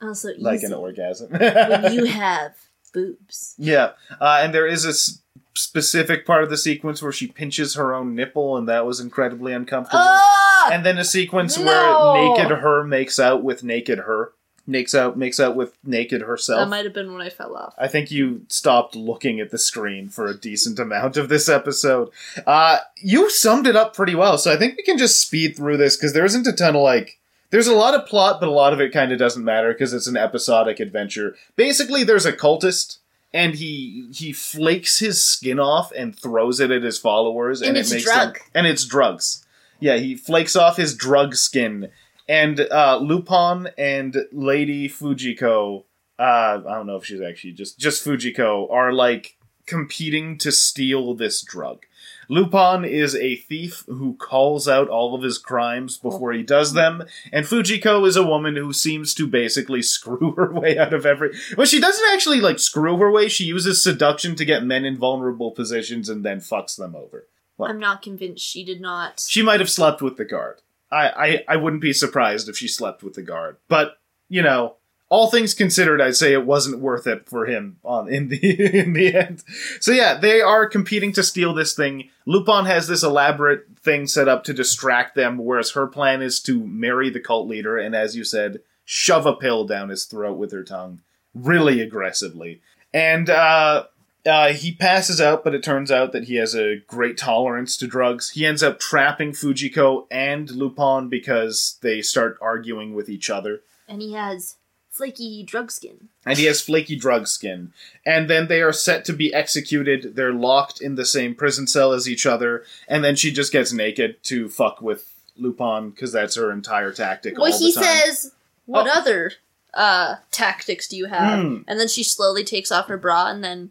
Also, easy like an orgasm? when you have boobs. Yeah, uh, and there is a s- specific part of the sequence where she pinches her own nipple, and that was incredibly uncomfortable. Ah! and then a sequence No! where naked her makes out with naked her, makes out makes out with naked herself. that might have been when I fell off. I think you stopped looking at the screen for a decent amount of this episode. Uh, you summed it up pretty well, so I think we can just speed through this because there isn't a ton of like. There's a lot of plot, but a lot of it kind of doesn't matter because it's an episodic adventure. Basically, there's a cultist, and he he flakes his skin off and throws it at his followers, and, And it it's makes drug. them and it's drugs. Yeah, he flakes off his drug skin, and uh, Lupin and Lady Fujiko uh, I don't know if she's actually just just Fujiko are like competing to steal this drug. Lupin is a thief who calls out all of his crimes before he does them, and Fujiko is a woman who seems to basically screw her way out of every. Well, she doesn't actually like screw her way. She uses seduction to get men in vulnerable positions and then fucks them over. What? I'm not convinced she did not. She might have slept with the guard. I, I, I wouldn't be surprised if she slept with the guard. But, you know, all things considered, I'd say it wasn't worth it for him on in the in the end. So yeah, they are competing to steal this thing. Lupin has this elaborate thing set up to distract them, whereas her plan is to marry the cult leader and, as you said, shove a pill down his throat with her tongue, really aggressively. And uh, uh, he passes out, but it turns out that he has a great tolerance to drugs. He ends up trapping Fujiko and Lupin because they start arguing with each other. And he has flaky drug skin. And he has flaky drug skin. And then they are set to be executed. They're locked in the same prison cell as each other. And then she just gets naked to fuck with Lupin because that's her entire tactic. Well, all he the time. says, "What Oh. other uh tactics do you have?" Hmm. And then she slowly takes off her bra, and then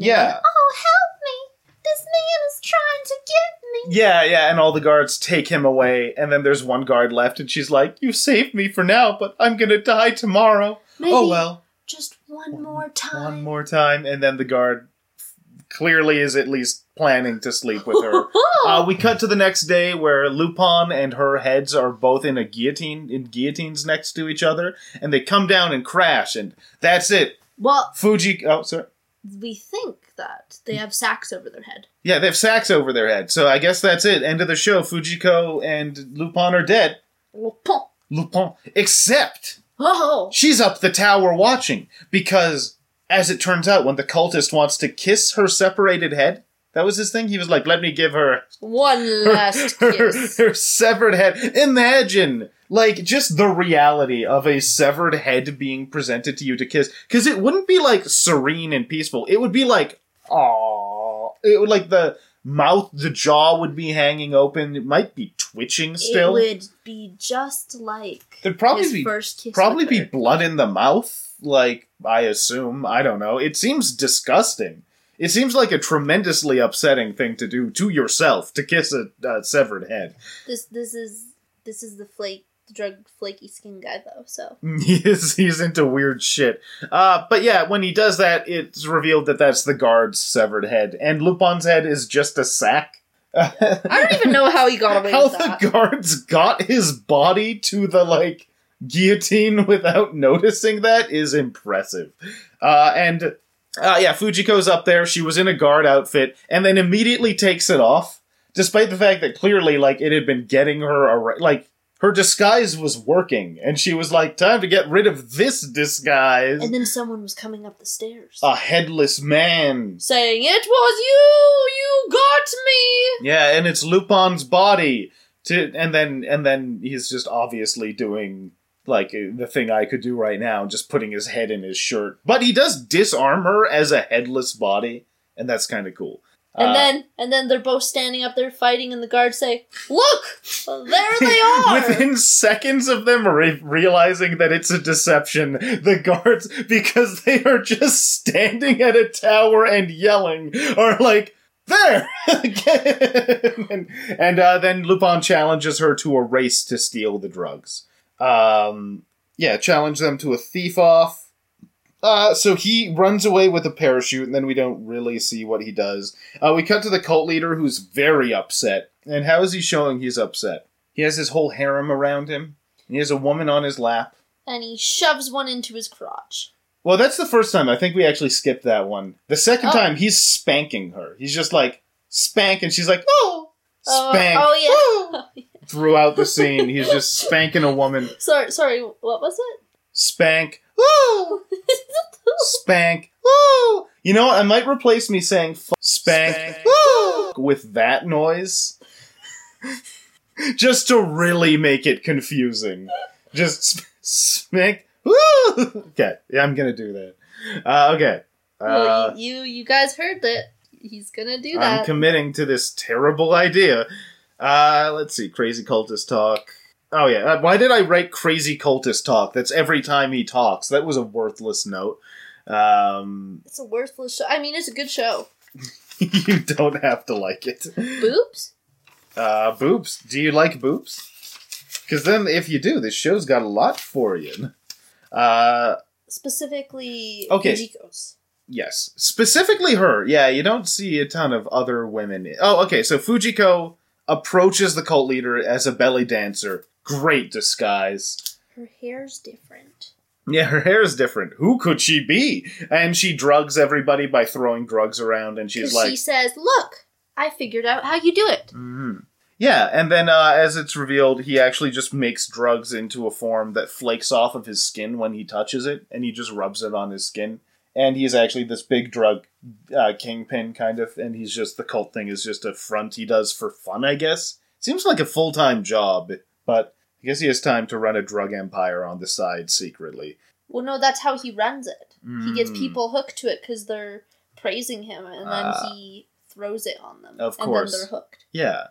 Yeah. goes, oh, help me! This man is trying to get me. Yeah, yeah, and all the guards take him away, and then there's one guard left, and she's like, You saved me for now, but I'm gonna die tomorrow. Maybe Oh well. just one more time. One more time, and then the guard clearly is at least planning to sleep with her. uh, we cut to the next day where Lupin and her heads are both in a guillotine, in guillotines next to each other, and they come down and crash, and that's it. well, Fuji, oh, sorry. We think that they have sacks over their head. Yeah, they have sacks over their head, so I guess that's it. End of the show. Fujiko and Lupin are dead. Lupin, Lupin. except Oh, she's up the tower watching because, as it turns out, when the cultist wants to kiss her separated head, that was his thing. He was like, "Let me give her one last her, kiss. her severed head." Imagine, like, just the reality of a severed head being presented to you to kiss, because it wouldn't be like serene and peaceful. It would be like, "Aww." It would like the mouth, the jaw would be hanging open. It might be twitching still. It would be just like There'd probably his be first kiss. probably be her. blood in the mouth like i assume i don't know it seems disgusting it seems like a tremendously upsetting thing to do to yourself to kiss a, severed head This this is this is the flake the drug flaky skin guy though. So he's, he's into weird shit uh, but yeah when he does that it's revealed that that's the guard's severed head and lupin's head is just a sack I don't even know how he got away how with the guards got his body to the like guillotine without noticing that is impressive. Uh, and uh, yeah, Fujiko's up there. She was in a guard outfit, and then immediately takes it off, despite the fact that clearly, like, it had been getting her ar- like her disguise was working, and she was like, "Time to get rid of this disguise." And then someone was coming up the stairs. a headless man. saying, It was you! You got me! Yeah, and it's Lupin's body. To and then and then he's just obviously doing like the thing I could do right now, just putting his head in his shirt. But he does disarm her as a headless body, and that's kind of cool. And Uh, then and then they're both standing up there fighting, and the guards say, Look! There they are! Within seconds of them re- realizing that it's a deception, the guards, because they are just standing at a tower and yelling, are like, there! and and uh, then Lupin challenges her to a race to steal the drugs. Um, yeah, challenge them to a thief off. Uh, so he runs away with a parachute, and then we don't really see what he does. Uh, we cut to the cult leader who's very upset. And how is he showing he's upset? He has his whole harem around him. He has a woman on his lap. and he shoves one into his crotch. Well, that's the first time. I think we actually skipped that one. The second Oh. time, he's spanking her. He's just like, spank, and she's like, oh! Oh, Spank. oh, yeah. Throughout the scene, he's just spanking a woman. sorry, sorry, what was it? Spank. Woo! Spank. Woo! You know what? I might replace me saying f- spank, Spank. woo! with that noise. Just to really make it confusing. Just sp- spank. Woo! Okay, yeah, I'm gonna do that. Uh, okay. well, Uh, you you guys heard that. He's gonna do that. I'm committing to this terrible idea. Uh, let's see. Crazy cultist talk. Oh yeah. Uh, why did I write crazy cultist talk? That's every time he talks. That was a worthless note. Um, it's a worthless show. I mean, it's a good show. you don't have to like it. Boobs? Uh, boobs. Do you like boobs? Because then, if you do, this show's got a lot for you. Uh, Specifically, Okay. Fujiko's. yes. Specifically her. Yeah, you don't see a ton of other women. Oh, okay. So Fujiko approaches the cult leader as a belly dancer. Great disguise. Her hair's different. Yeah, her hair is different. Who could she be? And she drugs everybody by throwing drugs around, and she's like, she says, "Look, I figured out how you do it." hmm Yeah, and then uh, as it's revealed, he actually just makes drugs into a form that flakes off of his skin when he touches it, and he just rubs it on his skin. And he's actually this big drug uh, kingpin, kind of, and he's just the cult thing is just a front he does for fun, I guess. Seems like a full time job, but I guess he has time to run a drug empire on the side secretly. Well, no, that's how he runs it. He gets Mm. people hooked to it because they're praising him, and then Ah. he throws it on them. Of and course. then they're hooked. Yeah.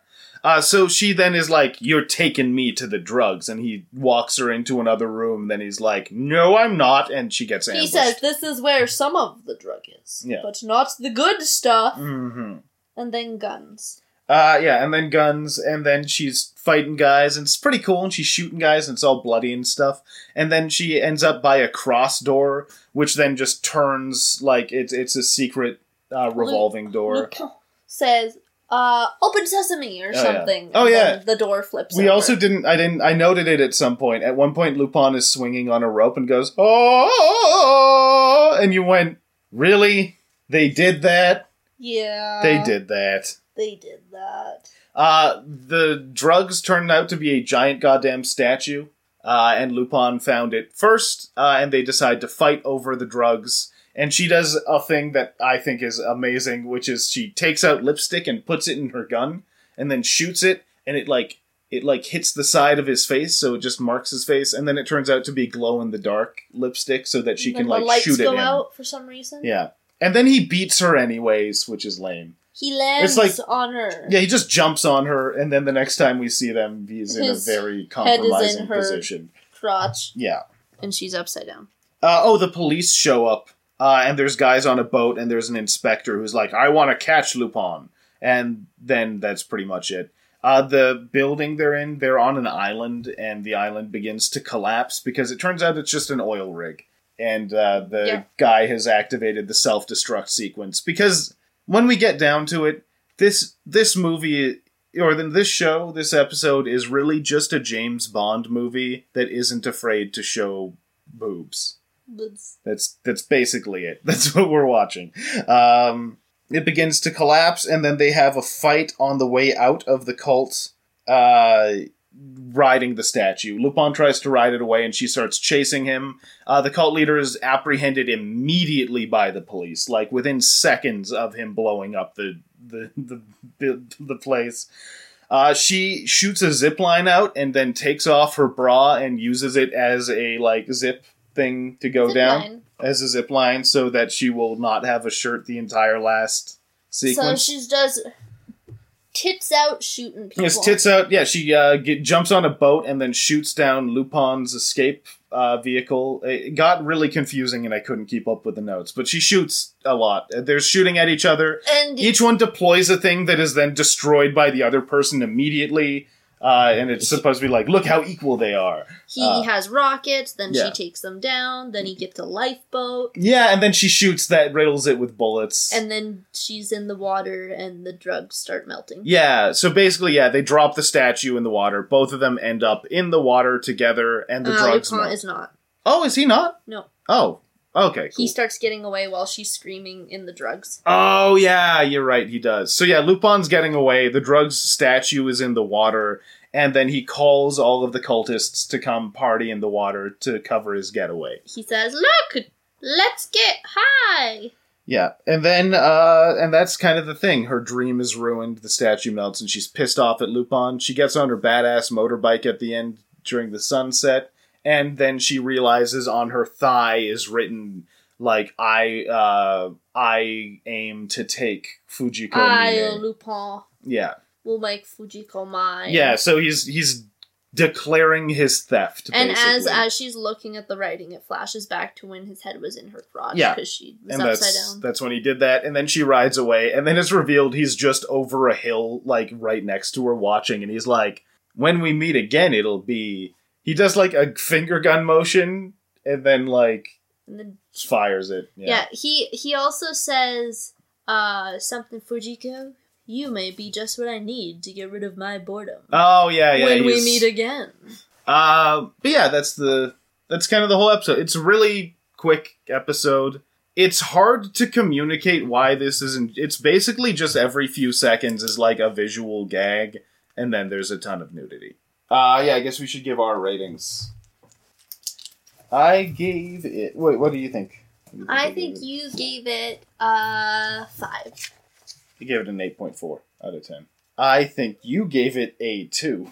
Uh, so she then is like, You're taking me to the drugs. And he walks her into another room. Then he's like, No, I'm not. And she gets angry. He says, "This is where some of the drug is, Yeah. but not the good stuff." hmm And then guns. Uh, yeah, and then guns, and then she's fighting guys, and it's pretty cool, and she's shooting guys, and it's all bloody and stuff. And then she ends up by a cross door, which then just turns like it's it's a secret uh, revolving door. Lupin says, uh, "Open sesame" or Oh, yeah. something. Oh, yeah. the door flips. We over. also didn't. I didn't. I noted it at some point. At one point, Lupin is swinging on a rope and goes, "Oh!" And you went, "Really? They did that? Yeah. They did that." They did that. Uh, the drugs turned out to be a giant goddamn statue, uh, and Lupin found it first, uh, and they decide to fight over the drugs. And she does a thing that I think is amazing, which is she takes out lipstick and puts it in her gun, and then shoots it, and it like it like hits the side of his face, so it just marks his face, and then it turns out to be glow in the dark lipstick, so that she can like the shoot go him. out for some reason. Yeah, and then he beats her anyways, which is lame. He lands It's like- on her. Yeah, he just jumps on her, and then the next time we see them, he's in a very head is compromising in her- position. crotch, Yeah. and she's upside down. Uh, oh, the police show up, uh, and there's guys on a boat, and there's an inspector who's like, "I want to catch Lupin," and then that's pretty much it. Uh, the building they're in, they're on an island, and the island begins to collapse because it turns out it's just an oil rig, and uh, the Yeah. guy has activated the self-destruct sequence. Because when we get down to it, this this movie or then this show, this episode is really just a James Bond movie that isn't afraid to show boobs. That's- That's that's basically it. That's what we're watching. Um, it begins to collapse, and then they have a fight on the way out of the cult. Uh, riding the statue. Lupin tries to ride it away and she starts chasing him. Uh, the cult leader is apprehended immediately by the police, like within seconds of him blowing up the the the, the, the place. Uh, she shoots a zip line out and then takes off her bra and uses it as a like zip thing to go Zip down line. as a zip line so that she will not have a shirt the entire last sequence. So she does tits out shooting people. Yes, tits out. Yeah, she uh, get, jumps on a boat and then shoots down Lupin's escape uh, vehicle. It got really confusing and I couldn't keep up with the notes. But she shoots a lot. They're shooting at each other. And Each one deploys a thing that is then destroyed by the other person immediately. Uh, and it's supposed to be like, look how equal they are. he uh, has rockets, then yeah. she takes them down, then he gets a lifeboat, Yeah, and then she shoots that, riddles it with bullets. and then she's in the water and the drugs start melting. Yeah, so basically, yeah, they drop the statue in the water. Both of them end up in the water together, and the Uh, drugs. Melt. is not. Oh, is he not? No. Oh, okay. He starts getting away while she's screaming in the drugs. oh, yeah, you're right. He does. So yeah, Lupin's getting away. The drugs statue is in the water, and then he calls all of the cultists to come party in the water to cover his getaway. He says, "Look, let's get high." Yeah, and then uh and that's kind of the thing. Her dream is ruined. The statue melts, and she's pissed off at Lupin. She gets on her badass motorbike at the end during the sunset, and then she realizes on her thigh is written like I uh I aim to take Fujiko. I, Mine." Lupin, Yeah, will make Fujiko mine. yeah. So he's he's declaring his theft. And as basically. as she's looking at the writing, it flashes back to when his head was in her crotch Yeah. because she was and upside that's down. that's when he did that and then she rides away and then it's revealed he's just over a hill like right next to her watching and he's like when we meet again it'll be he does like a finger gun motion and then like And then fires it yeah. yeah, he he also says uh something Fujiko. You may be just what I need to get rid of my boredom. oh yeah yeah when we meet again. uh but yeah that's the that's kind of the whole episode it's a really quick episode it's hard to communicate why this isn't it's basically just every few seconds is like a visual gag and then there's a ton of nudity uh yeah i guess we should give our ratings i gave it wait what do you think do you I think it? you gave it uh five. you gave it an 8.4 out of 10 i think you gave it a 2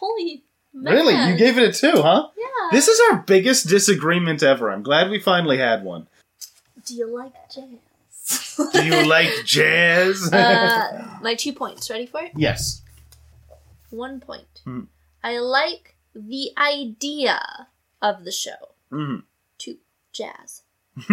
Holy man. really you gave it a 2 huh Yeah. this is our biggest disagreement ever i'm glad we finally had one Do you like jazz? do you like jazz uh, my two points. Ready for it? yes One point. Hmm. I like the idea of the show. Mhm. Two. Jazz.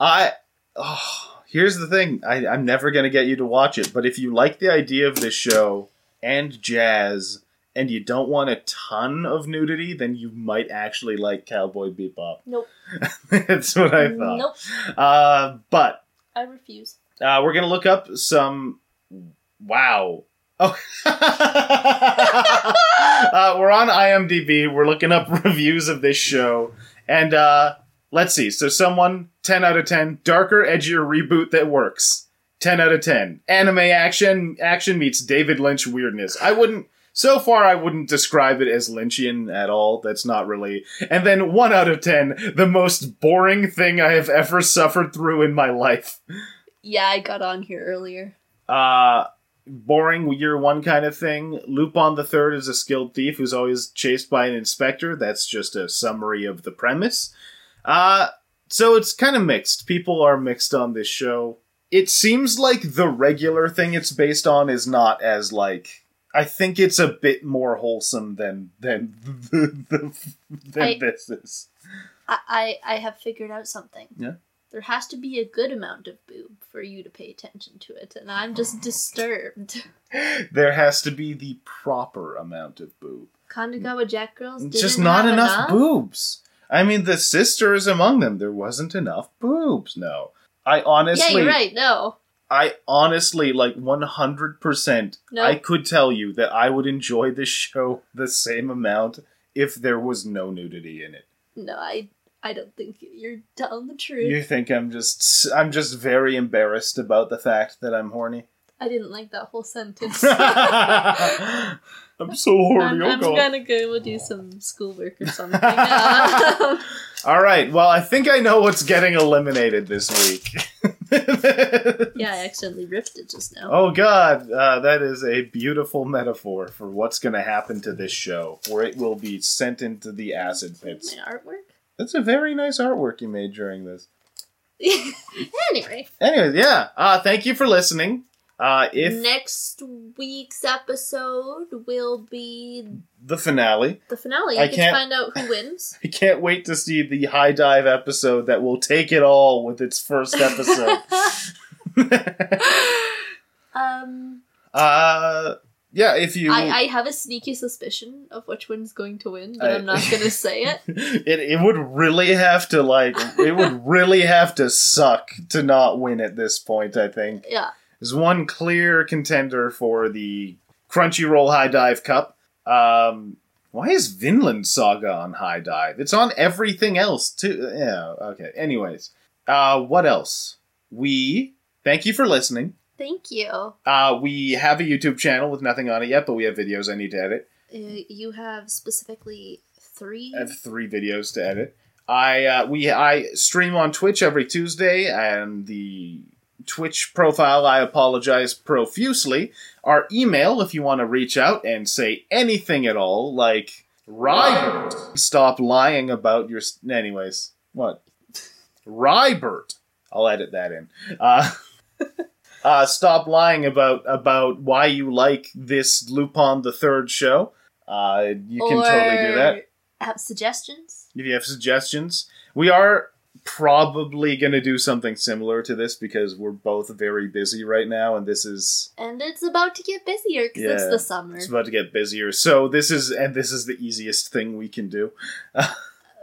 I oh, here's the thing. I, I'm never gonna get you to watch it, but if you like the idea of this show and jazz, and you don't want a ton of nudity, then you might actually like Cowboy Bebop. Nope. That's what I thought. Nope. Uh, but I refuse. uh, we're gonna look up some. Wow. Oh. uh, we're on IMDb. We're looking up reviews of this show, and uh, let's see. So, someone ten out of ten. Darker, edgier reboot that works. Ten out of ten. Anime action. Action meets David Lynch weirdness. I wouldn't. So far, I wouldn't describe it as Lynchian at all. That's not really. And then one out of ten. The most boring thing I have ever suffered through in my life. Yeah, I got on here earlier. uh boring year one kind of thing. Lupin the Third is a skilled thief who's always chased by an inspector. That's just a summary of the premise. Uh so it's kind of mixed. People are mixed on this show. It seems like the regular thing it's based on is not as like I think it's a bit more wholesome than than the, the, than I- this is. I, I I have figured out something. Yeah? There has to be a good amount of boob for you to pay attention to it, and I'm just disturbed. There has to be the proper amount of boob. Kandagawa Jet Girls It's didn't just not have enough, boobs. I mean, the sisters among them, there wasn't enough boobs. No, I honestly, yeah, you're right. No, I honestly, like one hundred percent, No. I could tell you that I would enjoy this show the same amount if there was no nudity in it. no, I I don't think you're telling the truth. You think I'm just, I'm just very embarrassed about the fact that I'm horny. I didn't like that whole sentence. I'm so horny. I'm, oh I'm gonna go do some schoolwork or something. All right. Well, I think I know what's getting eliminated this week. yeah, I accidentally ripped it just now. Oh God, uh, that is a beautiful metaphor for what's going to happen to this show, where it will be sent into the acid pits. My artwork. That's a very nice artwork you made during this. anyway, Anyways, yeah. Uh, thank you for listening. Uh, if next week's episode will be the finale, the finale. I can't- find out who wins. I can't wait to see the HIDIVE episode that will take it all with its first episode. um, uh, yeah. If you, I, I have a sneaky suspicion of which one's going to win, but I- I'm not gonna say it. it it would really have to like it would really have to suck to not win at this point. I think Yeah. there's one clear contender for the Crunchyroll HIDIVE Cup. Um, why is Vinland Saga on HIDIVE? It's on everything else too. Yeah. Okay. Anyways, uh, what else? We thank you for listening. Thank you. Uh, we have a YouTube channel with nothing on it yet, but we have videos I need to edit. Uh, you have specifically three. I have three videos to edit. I uh, we I stream on Twitch every Tuesday, and the Twitch profile. I apologize profusely. Our email, if you want to reach out and say anything at all, like Rybert, stop lying about your. Anyways, what? Rybert. I'll edit that in. Uh, uh, stop lying about about why you like this Lupin the Third show. Uh, you can totally do that. Have suggestions? If you have suggestions, we are probably going to do something similar to this because we're both very busy right now, and this is And it's about to get busier because it's the summer. it's about to get busier. So this is and this is the easiest thing we can do.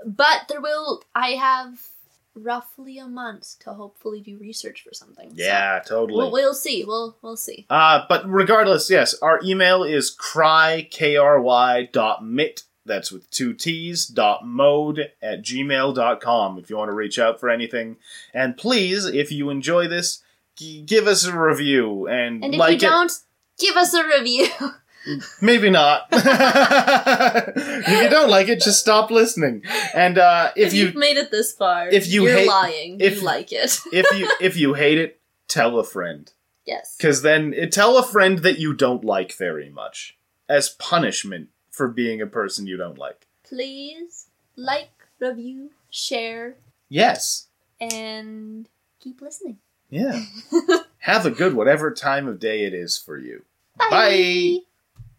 But there will. I have roughly a month to hopefully do research for something. so Yeah, totally. we'll, we'll see. We'll we'll see. Uh, but regardless, yes, our email is cry, K-R-Y dot mit. That's with two T's, dot mode at gmail.com if you want to reach out for anything. And please, if you enjoy this, g- give us a review and, And if like you it. don't, give us a review. Maybe not. if you don't like it, just stop listening. And uh, if if you you've made it this far, if you you're hate- lying. if- you like it. if you if you hate it, tell a friend. yes. Because then it, tell a friend that you don't like very much as punishment for being a person you don't like. Please like, review, share, Yes. and keep listening. Yeah. Have a good whatever time of day it is for you. Bye. Bye.